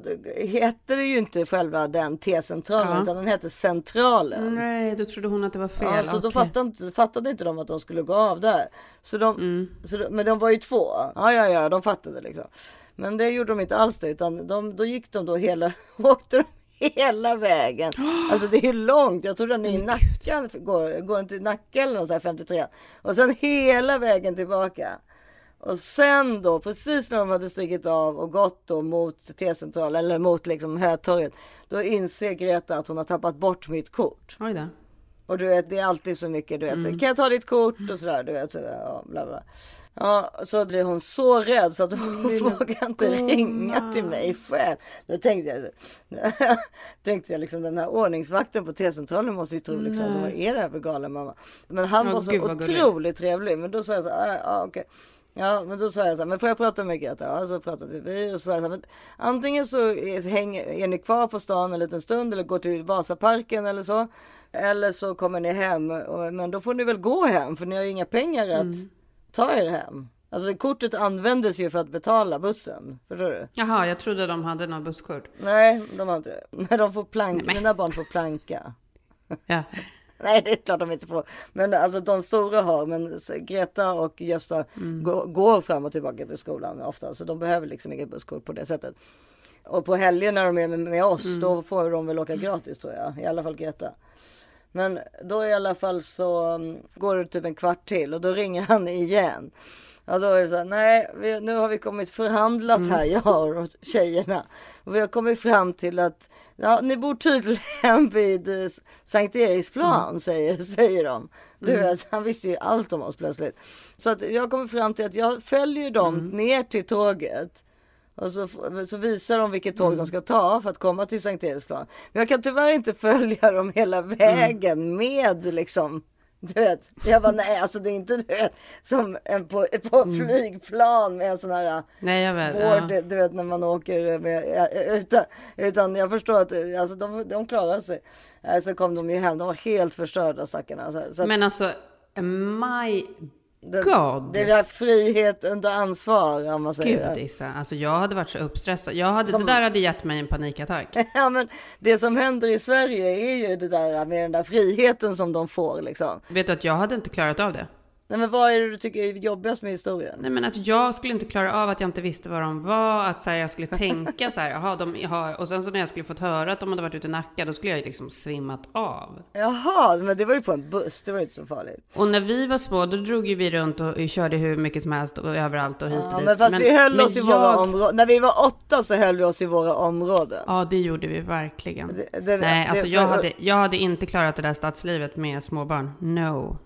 hette det ju inte själva den T-centralen
Ja.
utan den hette Centralen.
Nej, då trodde hon att det var fel.
Ja, så då
Okej.
fattade inte, fattade inte de att de skulle gå av där. Så de,
Mm.
så de, men de var ju två. Ja, ja, ja, de fattade liksom. Men det gjorde de inte alls det, utan de, då gick de då hela, åkte de hela vägen. Alltså det är långt, jag tror den är i Nacka, går, går den till Nacka eller något så här 53. Och sen hela vägen tillbaka. Och sen då, precis när de hade stigit av och gått då mot T-centralen eller mot liksom Hötorget, då inser Greta att hon har tappat bort mitt kort.
Oj då.
Och du vet, det är alltid så mycket, du vet, kan jag ta ditt kort och sådär, du vet, ja, bla bla. Ja, så blir hon så rädd så att hon vågar inte ringa till mig själv. Då tänkte jag, tänkte jag liksom den här ordningsvakten på T-centralen måste ju tro liksom, så, vad är det här för galen mamma? Men han
Ja,
var så
gulligt.
otroligt trevlig. Men då sa jag så här, "Ah, ja okej. Ja, men då sa jag så här, men får jag prata med Greta? Ja, så pratade vi och så sa jag så här, men antingen så är, hänger, är ni kvar på stan en liten stund eller går till Vasaparken eller så. Eller så kommer ni hem, och, men då får ni väl gå hem för ni har ju inga pengar att
Mm.
ta er hem. Alltså det kortet användes ju för att betala bussen, förstår du?
Jaha, jag trodde de hade något busskort.
Nej, de har inte det. Nej, de får planka,
Nej,
mina barn får planka.
Ja.
Nej, det är klart de inte får. Men alltså de stora har, men Greta och Gösta går, går fram och tillbaka till skolan ofta, så de behöver liksom inget busskort på det sättet. Och på helger när de är med, oss, då får de väl åka gratis tror jag. I alla fall Greta. Men då i alla fall så mm, går det typ en kvart till och då ringer han igen. Ja då är det så här, nej vi, nu har vi kommit förhandlat här jag och tjejerna. Och vi har kommit fram till att ja, ni bor tydligen vid eh, Sankt Eriksplan säger, säger de. Du vet, han visste ju allt om oss plötsligt. Så att jag kommer fram till att jag följer dem ner till tåget. Och så, så visar de vilket tåg de ska ta för att komma till Sankt Eriksplan. Men jag kan tyvärr inte följa dem hela vägen med liksom Du vet, jag bara nej alltså det är inte du vet, som en på, på
Mm.
flygplan med en sån här
Nej, jag vet.
vård,
Ja.
du vet när man åker med, utan, utan jag förstår att alltså, de, de klarar sig. Eh, Så kom de ju hem, de var helt förstörda stackarna. Så, så
Men alltså, my
det,
God.
det är frihet under ansvar om man säger.
Gud Issa, alltså jag hade varit så uppstressad. Jag hade,
Som-
Det där hade gett mig en panikattack.
Ja men det som händer i Sverige är ju det där med den där friheten som de får liksom.
Vet du att jag hade inte klarat av det?
Nej men vad är det du tycker är jobbigast med historien?
Nej men att jag skulle inte klara av att jag inte visste vad de var, att så här, jag skulle tänka så här, jaha, de har, och sen så när jag skulle fått höra att de hade varit ute i Nacka, då skulle jag ju liksom svimmat av.
Jaha, men det var ju på en buss, det var ju inte så farligt.
Och när vi var små, då drog ju vi runt och, och körde hur mycket som helst och överallt och hit och
Ja,
dit.
men fast vi höll oss i
jag-
våra områden. När vi var åtta så höll vi oss i våra områden.
Ja, det gjorde vi verkligen.
Det- det-
Nej,
det-
alltså jag hade, jag hade inte klarat det där stadslivet med småbarn. No.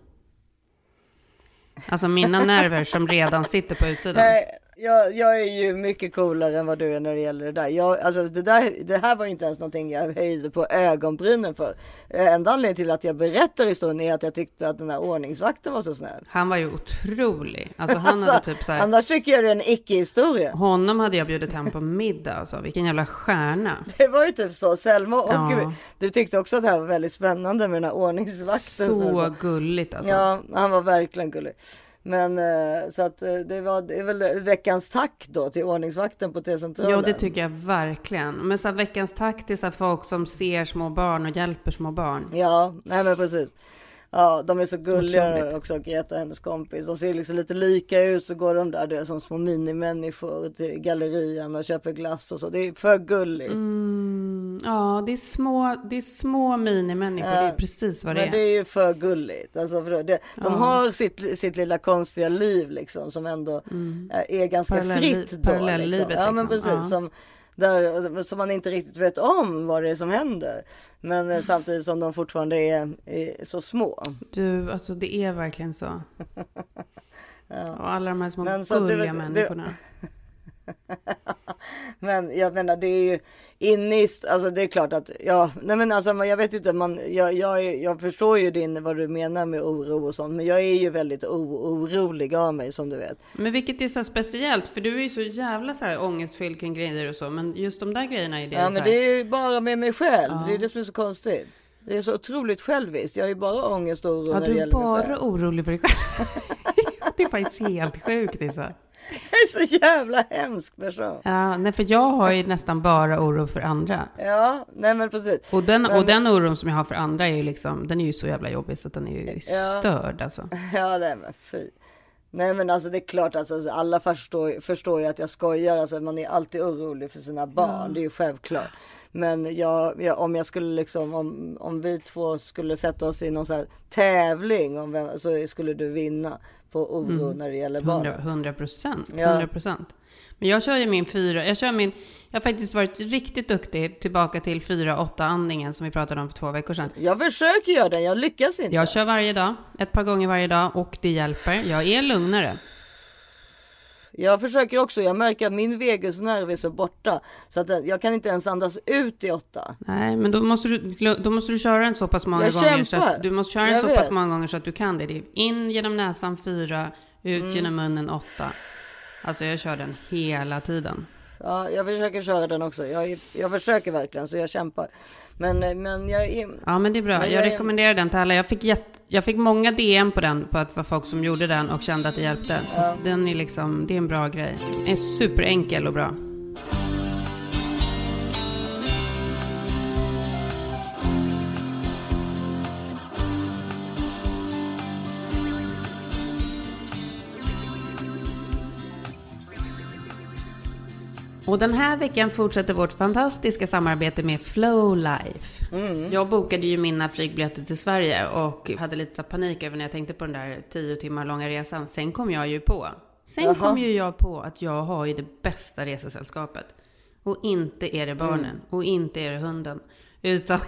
Alltså mina nerver som redan sitter på utsidan.
Nej, jag, jag är ju mycket coolare än vad du är när det gäller det där. Jag, alltså det, där det här var inte ens någonting jag höjde på ögonbrynen för. Eh, Enda anledningen till att jag berättar historien är att jag tyckte att den här ordningsvakten var så snäll.
Han var ju otrolig. Alltså han hade typ så här,
Annars tycker jag det är en icke-historia.
Honom hade jag bjudit hem på middag alltså. Vilken jävla stjärna.
Det var ju typ så. Selma och
Ja.
du tyckte också att det här var väldigt spännande med den här ordningsvakten.
Så
var-
gulligt alltså.
Ja, han var verkligen gullig. Men eh, så att eh, det var det är väl veckans tack då till ordningsvakten på T-centralen.
Ja, det tycker jag verkligen. Men så här, veckans tack till så här, folk som ser små barn och hjälper små barn.
Ja, nej men precis. Ja, de är så gulliga
Otroligt.
också, Greta och hennes kompis. De ser liksom lite lika ut, så går de där det är som små minimänniskor till gallerian och köper glass och så. Det är för gulligt.
Mm, ja, det är små, det är små minimänniskor. Det är precis vad det
Men
är.
det är ju för gulligt. Alltså för det, de
Ja.
har sitt, sitt lilla konstiga liv liksom som ändå eh, är ganska
Parallell-
fritt då.
parallellivet,
Liksom. Ja men
liksom.
precis.
Ja.
Som, där, som man inte riktigt vet om vad det är som händer. Men eh, samtidigt som de fortfarande är, är så små.
Du, alltså det är verkligen så. Och alla de här små
det-
gulliga
det-
människorna.
Men jag menar det är ju inne i, alltså det är klart att, ja, nej men alltså jag vet inte, man, jag, jag, är- jag förstår ju din, vad du menar med oro och sånt, men jag är ju väldigt orolig av mig som du vet.
Men vilket är så speciellt, för du är ju så jävla så här ångestfylld kring grejer och så, men just de där grejerna är det
Ja men
här,
det är ju bara med mig själv,
Ja.
det är det som är så konstigt. Det är så otroligt själviskt, jag är ju bara ångest och oro
Ja,
när det
du är
gäller mig själv.
bara orolig för dig själv. det är faktiskt helt sjukt Isa.
Jag är så jävla hemsk person.
Ja, nej, för jag har ju nästan bara oro för andra.
Ja, nej men precis.
Och den,
Men-
och den oron som jag har för andra är ju liksom, den är ju så jävla jobbig så att den är ju
Ja.
störd alltså.
Ja, nej men fy. Nej men alltså det är klart alltså, alla förstår, förstår ju att jag skojar. Alltså, man är alltid orolig för sina barn, det är ju självklart. Men jag, jag, om jag skulle liksom, om, om vi två skulle sätta oss i någon så här tävling om vem, så skulle du vinna på oro när det gäller barn.
100 100 procent.
Ja.
100 procent. Men jag kör ju min fyra, jag kör min, jag har faktiskt varit riktigt duktig tillbaka till fyra åtta andningen som vi pratade om för två veckor sedan.
Jag försöker göra det, jag lyckas inte.
Jag kör varje dag, ett par gånger varje dag och det hjälper. Jag är lugnare.
Jag försöker också, jag märker att min vegusnerv är så borta. Så att jag kan inte ens andas ut i åtta.
Nej, men då måste du, då måste du köra den så pass många
Jag
gånger. Så att, du måste köra den
Jag
så
vet.
pass många gånger så att du kan det. det in genom näsan fyra, ut
Mm.
genom munnen åtta. Alltså jag kör den hela tiden.
Ja, jag försöker köra den också. Jag, är- jag försöker verkligen, så jag kämpar. Men, men jag är...
Ja, men det är bra. Jag
jag är-
rekommenderar den till alla. Jag fick, jätt, jag fick många DM på den, på att det var folk som gjorde den och kände att det hjälpte. Så att den är liksom, det är en bra grej. Den är superenkel och bra. Och den här veckan fortsätter vårt fantastiska samarbete med Flow Life. Jag bokade ju mina flygbiljetter till Sverige och hade lite panik över när jag tänkte på den där tio timmar långa resan. Sen kom jag ju på. Sen
Jaha.
kom ju jag på att jag har ju det bästa resesällskapet. Och inte är det barnen. Och inte är det hunden. Utan,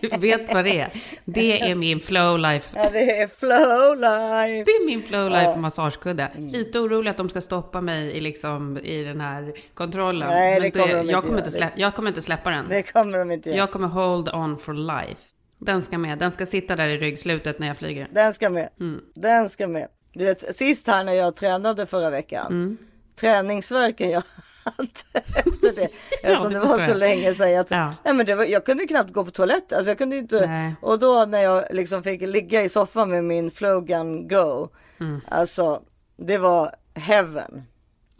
du vet vad det är? Det är min Flow Life
Ja, det är flow life.
det är min flow life massagekudde. Lite orolig att de ska stoppa mig i, liksom, i den här kontrollen.
Nej, det
Men
kommer de inte
jag, kommer
göra.
inte släppa, jag kommer inte släppa den.
Det kommer de inte göra.
Jag kommer hold on for life. Den ska med. Den ska sitta där i ryggslutet när jag flyger.
Den ska med.
Mm.
Den ska med. Du vet, sist här när jag tränade förra veckan.
Mm.
Träningsverken jag hade efter det. Eftersom det var
förstår
så länge sedan. Att,
Ja.
nej, men det var, jag kunde knappt gå på toaletten. Alltså jag kunde inte.
Nej.
Och då när jag liksom fick ligga i soffan med min Flogan Go.
Mm.
Alltså det var heaven.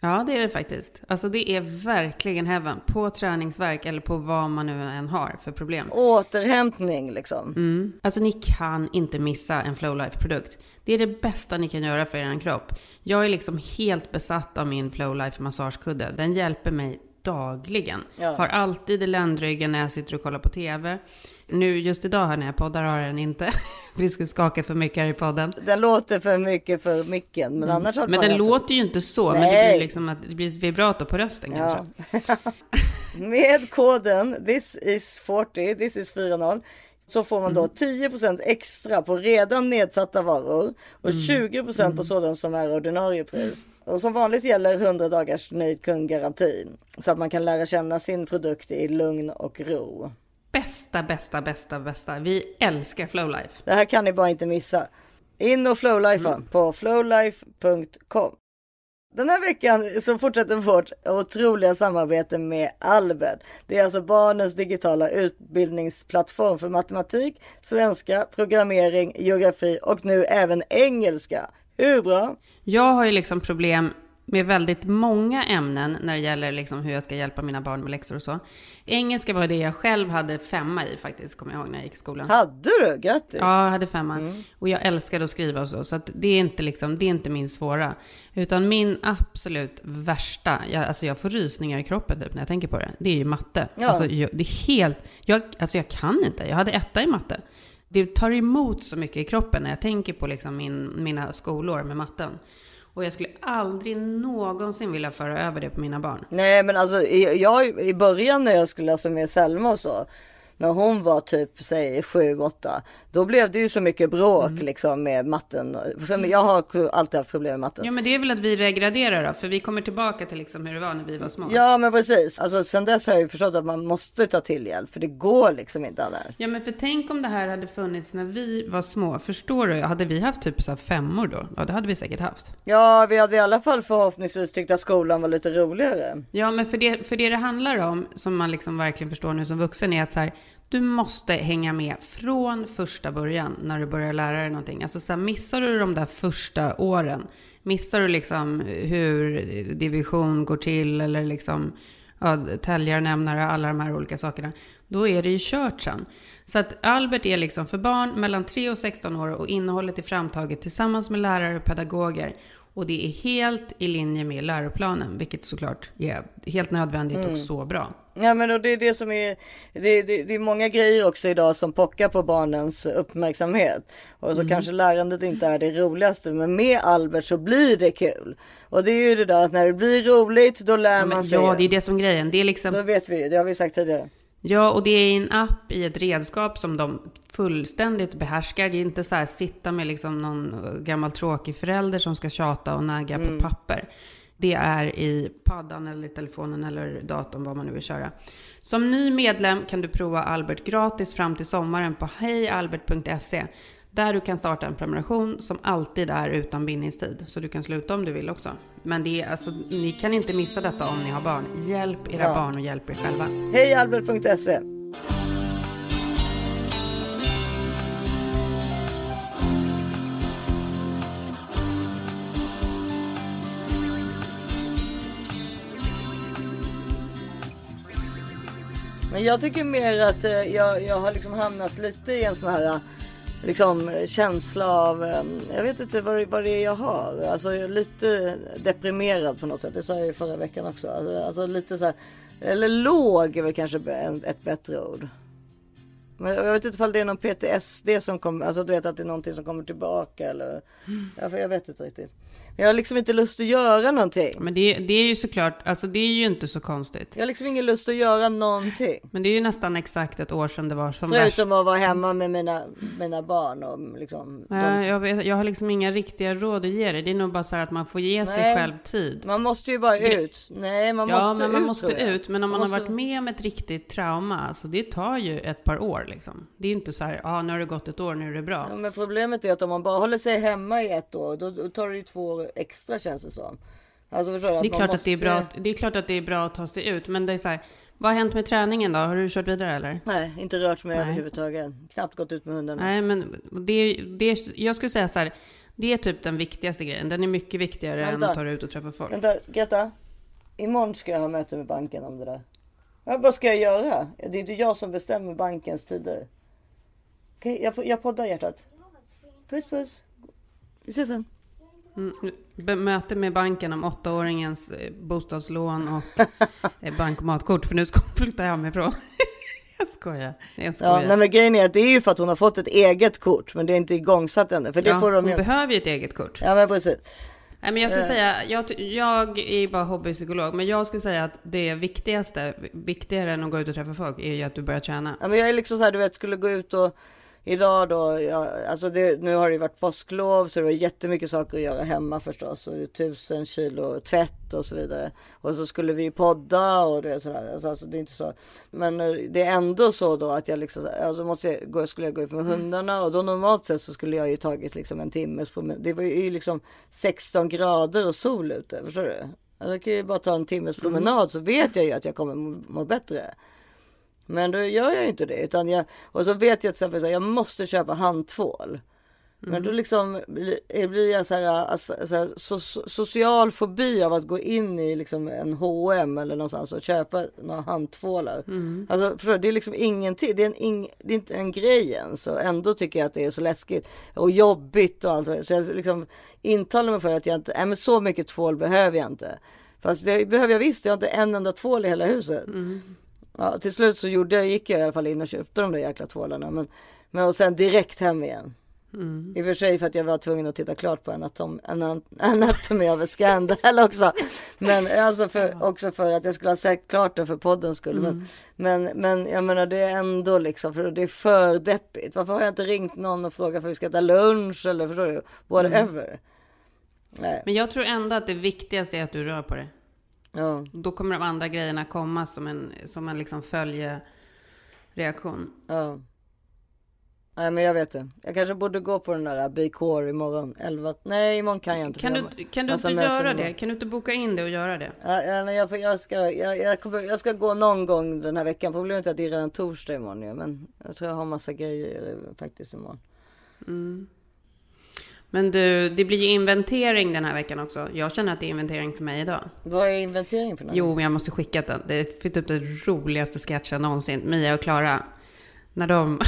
Ja, det är det faktiskt. Alltså det är verkligen heaven. På träningsverk eller på vad man nu än har för problem.
Återhämtning liksom.
Mm. Alltså ni kan inte missa en Flowlife-produkt. Det är det bästa ni kan göra för er kropp. Jag är liksom helt besatt av min Flowlife massagekudde. Den hjälper mig dagligen.
Ja.
Har alltid i ländryggen när jag sitter och kollar på TV. Nu just idag här när jag poddar har den inte. Vi skulle skaka för mycket här i podden.
Den låter för mycket för micken. Men annars har
Mm. Men den
haft-
låter ju inte så. Men det
Nej.
blir liksom att det blir ett vibrato på rösten
Ja.
kanske.
Med koden this is 40, this is 40 så får man då 10% extra på redan nedsatta varor och 20% på sådant som är ordinarie pris. Och som vanligt gäller 100 dagars nöjd kundgaranti så att man kan lära känna sin produkt i lugn och ro.
Bästa, bästa, bästa, bästa. Vi älskar Flowlife.
Det här kan ni bara inte missa. In och flowlife på flowlife.com. Den här veckan så fortsätter vårt otroliga samarbete med Albert. Det är alltså barnens digitala utbildningsplattform för matematik, svenska, programmering, geografi och nu även engelska. Hur bra?
Jag har ju liksom problem med väldigt många ämnen när det gäller liksom hur jag ska hjälpa mina barn med läxor och så. Engelska var det jag själv hade femma i faktiskt, kommer jag ihåg när jag gick i skolan.
Hade du? Grattis!
Ja, jag hade femma. Och jag älskade att skriva och så. Så det är inte liksom, det är inte min svåra. Utan min absolut värsta, jag, alltså jag får rysningar i kroppen typ när jag tänker på det. Det är ju matte.
Ja.
Alltså jag, det är helt, jag, alltså jag kan inte. Jag hade etta i matte. Det tar emot så mycket i kroppen när jag tänker på liksom min, mina skolår med matten. Och jag skulle aldrig någonsin vilja föra över det på mina barn.
Nej men alltså i- jag i början när jag skulle läsa med Selma och så. När hon var typ säg 7-8. Då blev det ju så mycket bråk
Mm.
liksom med matten. För jag har alltid haft problem med matten.
Ja, men det är väl att vi regraderar då. För vi kommer tillbaka till liksom hur det var när vi var små.
Ja men precis. Alltså sen dess har jag ju förstått att man måste ta till hjälp. För det går liksom inte annars.
Ja, men för tänk om det här hade funnits när vi var små. Förstår du? Hade vi haft typ så här femmor då? Ja, det hade vi säkert haft.
Ja vi hade i alla fall förhoppningsvis tyckt att skolan var lite roligare.
Ja, men för det, för det det handlar om, som man liksom verkligen förstår nu som vuxen, är att så här, du måste hänga med från första början när du börjar lära dig någonting. Alltså så här, missar du de där första åren, missar du liksom hur division går till eller liksom ja, täljare, nämnare, alla de här olika sakerna, då är det ju kört sen. Så att Albert är liksom för barn mellan 3 och 16 år och innehållet är framtaget tillsammans med lärare och pedagoger. Och det är helt i linje med läroplanen, vilket såklart är helt nödvändigt och så bra.
Ja men och det är det som är, det, det, det är många grejer också idag som pockar på barnens uppmärksamhet. Och så kanske lärandet inte är det roligaste men med Albert så blir det kul. Och det är ju det där att när det blir roligt då lär
Ja,
man sig.
ja, det är det som grejen. Det är liksom...
Då vet vi det har vi sagt tidigare.
Ja, och det är en app i ett redskap som de fullständigt behärskar. Det är inte så här sitta med liksom någon gammal tråkig förälder som ska tjata och nagga på papper. Det är i paddan eller telefonen eller datorn, vad man nu vill köra. Som ny medlem kan du prova Albert gratis fram till sommaren på hejalbert.se. Där du kan starta en prenumeration som alltid är utan bindningstid. Så du kan sluta om du vill också. Men det är, alltså, ni kan inte missa detta om ni har barn. Hjälp era
Ja.
barn och hjälp er själva.
Hej Men jag tycker mer att eh, jag, jag har liksom hamnat lite i en sån här liksom känsla av, eh, jag vet inte vad, det- vad det är jag har. Alltså jag är lite deprimerad på något sätt. Det sa jag ju förra veckan också. Alltså, alltså lite så här, eller låg är väl kanske ett bättre ord. Men jag vet inte ifall det är någon PTSD som kommer, alltså du vet att det är någonting som kommer tillbaka eller. Ja, för jag vet inte riktigt. Jag har liksom inte lust att göra någonting.
Men det, det är ju såklart, alltså det är ju inte så konstigt.
Jag har liksom ingen lust att göra någonting.
Men det är ju nästan exakt ett år sedan det var som värst.
Förutom att vara hemma med mina, mina barn och liksom.
Nej,
de-
jag, vet, jag har liksom inga riktiga råd att ge dig. Det är nog bara så här att man får ge sig
Nej.
själv tid.
Man måste ju bara ut. Nej, man
ja,
måste
men man
ut.
måste ut. Men om man,
Man
har
måste-
varit med om ett riktigt trauma, alltså det tar ju ett par år. Liksom. Det är ju inte så här, ja ah, nu har det gått ett år, nu är det bra.
Ja, men problemet är att om man bara håller sig hemma i ett år, då, tar det ju två år extra känns det som. Alltså du?
Det är, klart
måste...
att det, är bra, det är klart att det är bra att ta sig ut, men det är så här, vad har hänt med träningen då? Har du kört vidare eller?
Nej, inte rört mig
Nej.
överhuvudtaget. Knappt gått ut med hundarna.
Nej, men det, det, jag skulle säga så här, det är typ den viktigaste grejen. Den är mycket viktigare än
Vänta.
att ta dig ut och träffa folk.
Vänta, Greta. Imorgon ska jag ha möte med banken om det där. Ja, vad ska jag göra? Det är inte jag som bestämmer bankens tider. Okej, jag, jag poddar hjärtat. Puss puss. Vi ses sen.
Mm, möte med banken om åttaåringens eh, bostadslån och eh, bankomatkort, för nu ska hon flytta hemifrån. jag skojar. Jag skojar.
Ja, nej, men grejen är att det är ju för att hon har fått ett eget kort, men det är inte igångsatt ännu. För det
Ja,
får de
hon
ju.
behöver ju ett eget kort.
Ja, men precis.
Nej, men jag skulle
Eh.
säga, jag, jag är bara hobbypsykolog, men jag skulle säga att det viktigaste, viktigare än att gå ut och träffa folk, är ju att du börjar träna.
Ja, men jag är liksom så här, du vet, skulle gå ut och idag då, ja, alltså det, nu har det varit påsklov så det var jättemycket saker att göra hemma förstås. Och tusen kilo tvätt och så vidare. Och så skulle vi podda och det är sådär. Alltså, alltså det är inte så. Men eh, det är ändå så då att jag liksom, alltså måste jag, gå, skulle jag gå ut med hundarna och då normalt sett så skulle jag ju tagit liksom en timmes promenad. Det var ju liksom 16 grader och sol ute, förstår du? Alltså, jag kan ju bara ta en timmes promenad så vet jag ju att jag kommer må bättre. Men då gör jag ju inte det. Utan jag, och så vet jag till exempel att jag måste köpa handtvål. Men då liksom blir blir jag så här, alltså, så här so, so, social fobi av att gå in i liksom en H&M eller någonstans och köpa några handtvålar. Alltså, förstår du, det är liksom ingenting. Det är, en, ing, det är inte en grej ens. Och ändå tycker jag att det är så läskigt och jobbigt och allt. det. Så jag liksom intalar mig för att jag inte, nej men så mycket tvål behöver jag inte. Fast det behöver jag visst, jag har inte en enda tvål i hela huset. Ja, till slut så gjorde jag, gick jag i alla fall in och köpte de där jäkla tvålarna. Men, men och sen direkt hem igen. I och för sig för att jag var tvungen att titta klart på anatom, anat- Anatomy of a Scandal också. Men alltså för, också för att jag skulle ha sagt klart det för poddens skull. Men, men, men jag menar det är ändå liksom, för det är för deppigt. Varför har jag inte ringt någon och frågat för vi ska äta lunch eller förstår du? Whatever. Nej,
Men jag tror ändå att det viktigaste är att du rör på dig.
Ja.
Då kommer de andra grejerna komma som en, som en liksom följereaktion.
Ja. Nej men jag vet det. Jag kanske borde gå på den där Core imorgon. 11. Nej imorgon kan jag inte.
Kan du, kan du
massa
inte göra det? Kan du inte boka in det och göra det?
Ja, ja, men jag, jag, ska, jag, jag, kommer, jag ska gå någon gång den här veckan. Problemet är att det är redan torsdag imorgon ju. Men jag tror jag har massa grejer eh, faktiskt imorgon.
Men du, det blir ju inventering den här veckan också. Jag känner att det är inventering för mig idag.
Vad är inventering för något?
Jo, men jag måste skicka den. Det är typ den roligaste sketchen någonsin. Mia och Klara. När de...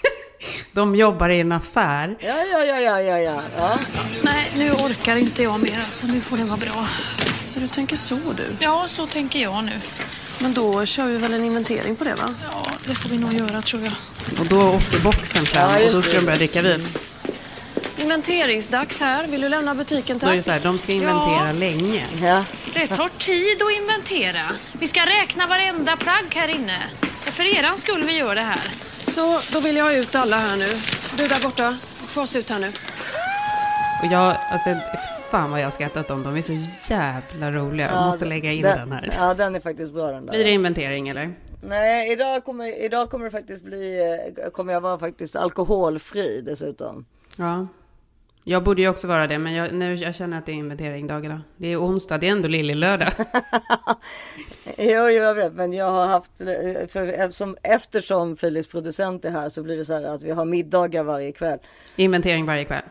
de jobbar i en affär.
Ja, ja, ja, ja, ja, ja. ja.
Nej, nu orkar inte jag mer alltså. Nu får det vara bra.
Så du tänker så du?
Ja, så tänker jag nu.
Men då kör vi väl en inventering på det va?
Ja, det får vi nog göra tror jag.
Och då åker boxen fram
Ja,
och då ska de börja dricka vin.
Inventeringsdags här. Vill du lämna butiken
Då är det
tack?
så här, de ska inventera
Ja.
länge.
ja.
Det tar tid att inventera. Vi ska räkna varenda plagg här inne. Och för eran skull vi gör det här.
Så då vill jag ha ut alla här nu. Du där borta, fas ut här nu.
Och jag, alltså, fan vad jag skrattat om dem. De är så jävla roliga. Jag
Ja,
måste lägga in den, här.
Ja, den är faktiskt bra den där.
Blir det inventering eller?
Nej, idag kommer, idag kommer det faktiskt bli, eh, kommer jag vara faktiskt alkoholfri dessutom.
Ja. Jag borde ju också vara det, men jag, nu, jag känner att det är inventering dagarna. Det är onsdag, det är ändå lillelördag.
Jo, jag vet, men jag har haft, för, eftersom, eftersom Philips producent är här så blir det så här att vi har middagar varje kväll.
inventering varje kväll.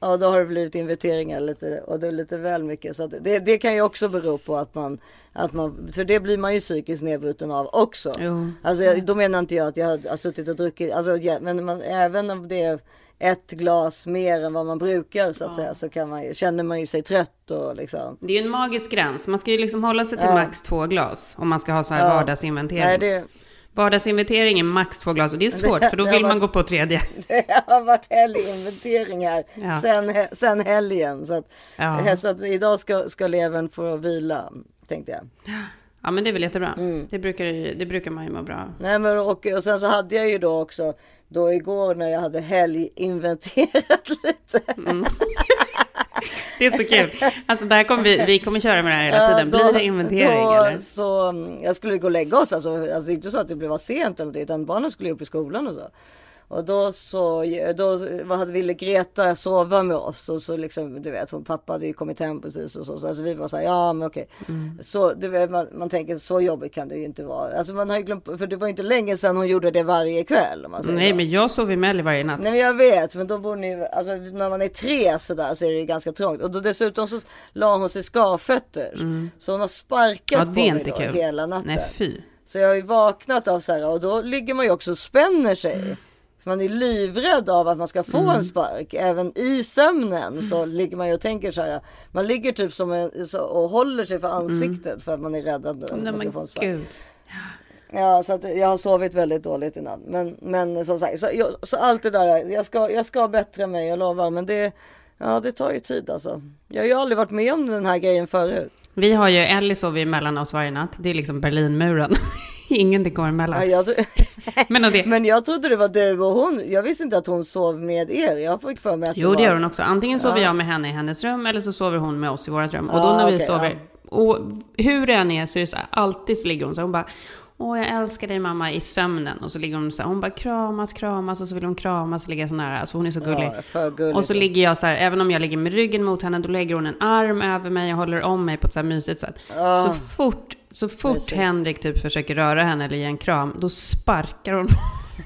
Ja, då har det blivit inventeringar lite och det är lite väl mycket. Så det, det kan ju också bero på att man, att man, för det blir man ju psykiskt nedbruten av också.
Jo.
Alltså jag, då menar inte jag att jag har, har suttit och druckit, alltså, ja, men man, även om det är ett glas mer än vad man brukar så att säga så kan man, ju- känner man ju sig trött och liksom.
Det är ju en magisk gräns. Man ska ju liksom hålla sig till
Ja.
max två glas om man ska ha så här
Ja.
vardagsinventering.
Nej, det,
Vardagsinventering är max två glas och det är svårt för då
det
vill man
varit-
gå på tredje.
det har varit helginventering här
Ja.
sen, sen helgen. Så att,
Ja.
så att idag ska, ska levern få vila, tänkte jag.
Ja men det är väl jättebra.
Mm.
Det, brukar, det brukar man ju må bra av.
Nej men och, och sen så hade jag ju då också då igår när jag hade helginventerat lite.
Det är så kul. Alltså där kommer vi, vi kommer köra med det här hela tiden. Blir det inventering
då,
eller?
Så, mm, jag skulle gå och lägga oss, alltså, alltså inte så att det blev sent eller något, utan barnen skulle upp i skolan och så. Och då så, då vad hade, ville Greta sova med oss och så liksom, du vet, hon pappa hade ju kommit hem precis och så. Så alltså, vi var så här, ja men okej.
Mm.
Så du vet, man, man tänker så jobbigt kan det ju inte vara. Alltså man har ju glömt, för det var ju inte länge sedan hon gjorde det varje kväll.
Nej,
så.
men jag sover ju med Ellie varje natt.
Nej men jag vet, men då borde ni, alltså när man är tre sådär så är det ju ganska trångt. Och då dessutom så la hon sig skavfötter. Så hon har sparkat
Mm. Ja,
på mig då hela natten.
Nej, fy.
Så jag har ju vaknat av så här och då ligger man ju också och spänner sig. För man är livrädd av att man ska få
Mm.
en spark. Även i sömnen så ligger man ju och tänker så här. Man ligger typ som en, så, och håller sig för ansiktet för att man är rädd att
Mm.
Man ska få en spark.
gud.
Ja, så jag har sovit väldigt dåligt innan. Men, men som sagt, så, jag, så allt det där, jag ska, jag ska bättra mig, jag lovar. Men det, ja, det tar ju tid alltså. Jag har ju aldrig varit med om den här grejen förut.
Vi har ju, Ellie sover ju mellan oss varje natt. Det är liksom Berlinmuren. Ingenting går emellan.
Ja, jag,
Men, det,
men jag trodde det var du och hon. Jag visste inte att hon sov med er. Jag fick för mig att
jo, det gör hon också. Antingen sover
Ja.
jag med henne i hennes rum eller så sover hon med oss i vårt rum. Och då när vi
okej,
sover, och hur det än är så är det så här, alltid så ligger hon så här, hon bara Åh, jag älskar dig mamma i sömnen. Och så ligger hon så här, hon bara kramas, kramas och så vill hon kramas och ligga så nära. Alltså hon är så gullig.
Ja.
Och så ligger jag så här, även om jag ligger med ryggen mot henne, då lägger hon en arm över mig och håller om mig på ett så här mysigt sätt.
Ja.
Så fort, så fort. Henrik typ försöker röra henne eller ge en kram, då sparkar hon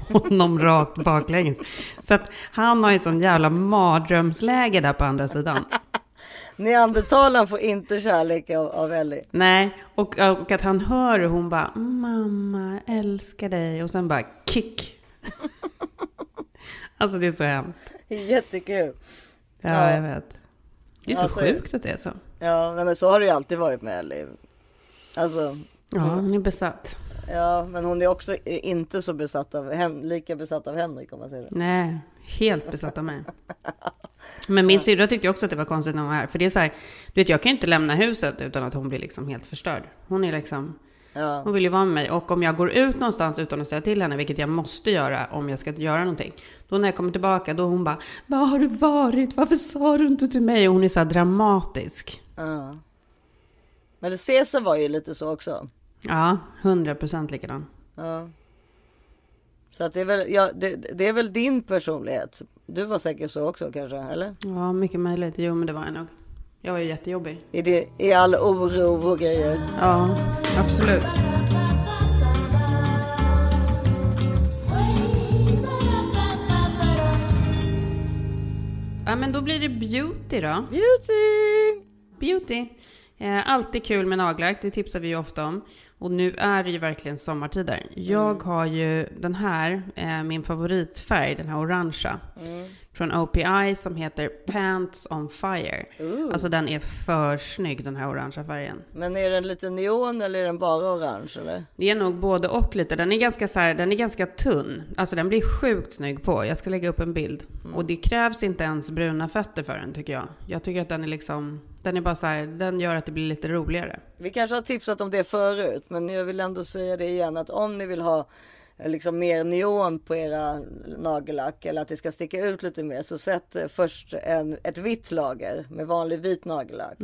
honom rakt baklänges. Så att han har ju sån jävla mardrömsläge där på andra sidan.
Neandertalaren får inte kärlek av, av Ellie.
Nej, och, och att han hör hur hon bara mamma, älskar dig och sen bara kick. alltså det är så hemskt.
Jättekul.
Ja,
Ja.
jag vet. Det är så
Alltså,
sjukt att det är så.
Ja, men så har det ju alltid varit med Ellie. Alltså,
Ja, hon är besatt.
ja, men hon är också inte så besatt av, lika besatt av Henrik om man säger det.
Nej, helt besatt av mig. Men min syrra tyckte också att det var konstigt när hon var här. För det är så här, du vet jag kan ju inte lämna huset utan att hon blir liksom helt förstörd. Hon är liksom,
Ja.
hon vill ju vara med mig. Och om jag går ut någonstans utan att säga till henne, vilket jag måste göra om jag ska göra någonting. Då när jag kommer tillbaka, då hon bara, var har du varit? Varför sa du inte till mig? Och hon är så här dramatisk.
Ja. Men Caesar var ju lite så också.
Ja, hundra procent likadan.
Ja. Så att det är väl, ja, det, det är väl din personlighet. Du var säkert så också kanske, eller?
Ja, mycket möjligt. Jo, men det var jag nog. Jag var ju jättejobbig.
I, det, i all oro och grejer.
Ja, absolut. Ja, men då blir det beauty då.
Beauty!
Beauty. Eh, alltid kul med nagellack, det tipsar vi ju ofta om. Och nu är det ju verkligen sommartider. Jag har ju den här, eh, min favoritfärg, den här orangea. Från OPI som heter Pants on Fire. Alltså den är för snygg den här orangea färgen.
Men är den lite neon eller är den bara orange eller?
Det är nog både och lite. Den är ganska så här, den är ganska tunn. Alltså den blir sjukt snygg på. Jag ska lägga upp en bild. Och det krävs inte ens bruna fötter för den tycker jag. Jag tycker att den är liksom, den är bara så här, den gör att det blir lite roligare.
Vi kanske har tipsat om det förut, men jag vill ändå säga det igen att om ni vill ha eh, liksom mer neon på era nagellack eller att det ska sticka ut lite mer så sätt eh, först en, ett vitt lager med vanlig vit nagellack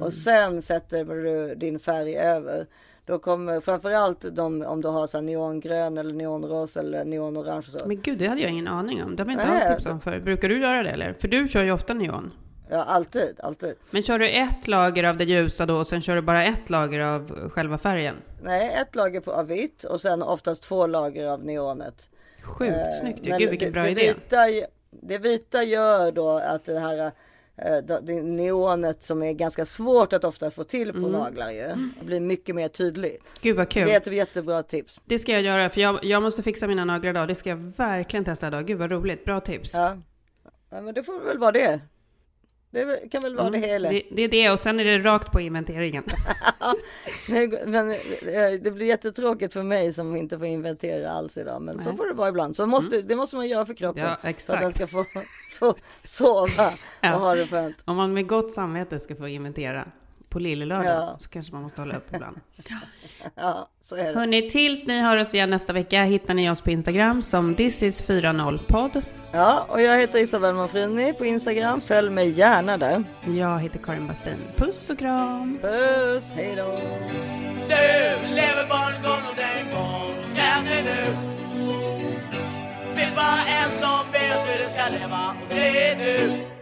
och sen sätter du din färg över. Då kommer framförallt de om du har så neongrön eller neonrosa eller neonorange.
Men gud, det hade jag ingen aning om. Det har vi inte
Nej.
alls tipsat om förr. Brukar du göra det eller? För du kör ju ofta neon.
Ja, alltid, alltid.
Men kör du ett lager av det ljusa då och sen kör du bara ett lager av själva färgen?
Nej, ett lager på av vitt och sen oftast två lager av neonet.
Sjukt
Eh,
snyggt ju. Gud vilken bra
det
idé.
Vita, det vita gör då att det här eh, det neonet som är ganska svårt att ofta få till
Mm.
på naglar ju. Blir mycket mer tydligt.
Gud vad kul.
Det är ett jättebra tips.
Det ska jag göra, för jag, jag måste fixa mina naglar idag. Det ska jag verkligen testa idag. Gud vad roligt. Bra tips.
Ja, ja men det får väl vara det. Det kan väl vara det hela.
Mm. Det, det är det och sen är det rakt på inventeringen.
Men eh, det blir jättetråkigt för mig som inte får inventera alls idag. Men så
Nej.
får det vara ibland. Så måste, det måste man göra för kroppen.
Ja,
För att
exakt.
den ska få, få sova
Ja.
och ha det skönt.
Om man med gott samvete ska få inventera på lillelördag.
Ja.
Så kanske man måste hålla upp ibland.
Ja, så är det.
Hörni, tills ni hör oss igen nästa vecka hittar ni oss på Instagram som thisis40podd.
Ja, och jag heter Isabel Manfrini på Instagram. Följ mig gärna där.
Jag heter Karin Bastin. Puss och kram!
Puss, hej då!
Du lever barngång och den gången är nu Finns bara en som vet hur det ska leva och det är du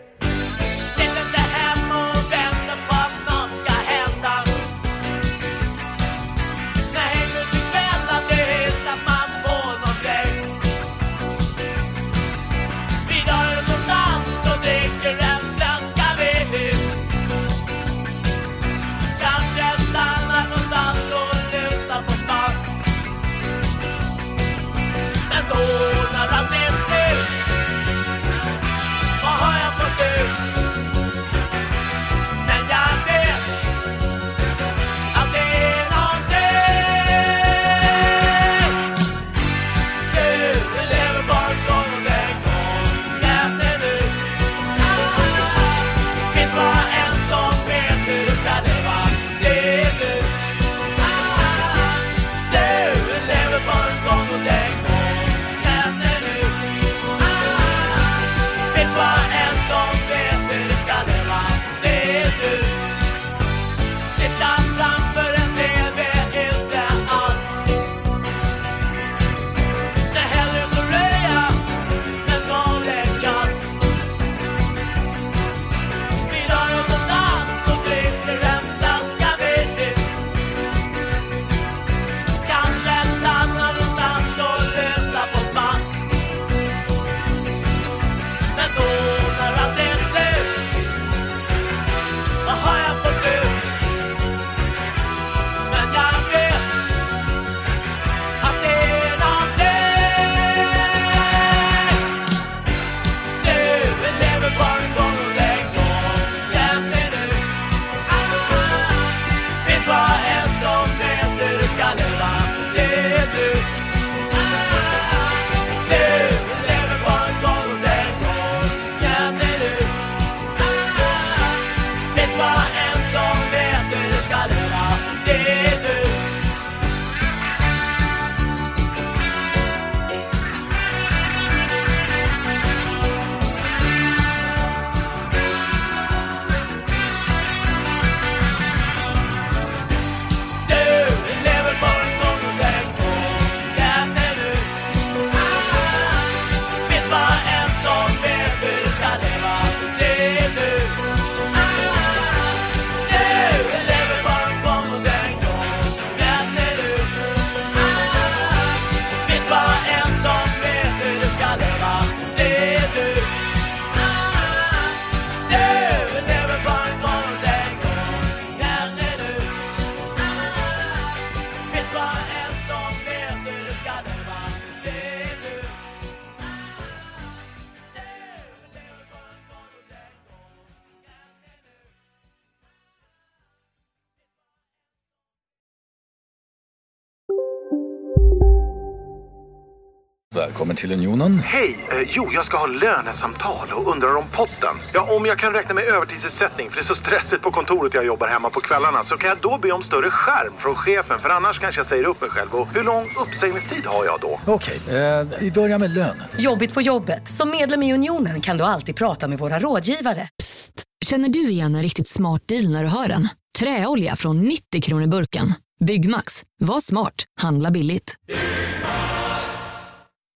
till Unionen.
Hej! Eh, jo, jag ska ha lönesamtal och undrar om potten. Ja, om jag kan räkna med övertidsersättning för det är så stressigt på kontoret jag jobbar hemma på kvällarna så kan jag då be om större skärm från chefen för annars kanske jag säger upp mig själv. Och hur lång uppsägningstid har jag då?
Okej, eh, vi börjar med lön.
Jobbigt på jobbet. Som medlem i Unionen kan du alltid prata med våra rådgivare.
Känner du igen en riktigt smart deal när du hör den? Träolja från 90 kronor burken. Byggmax. Var smart. Handla billigt.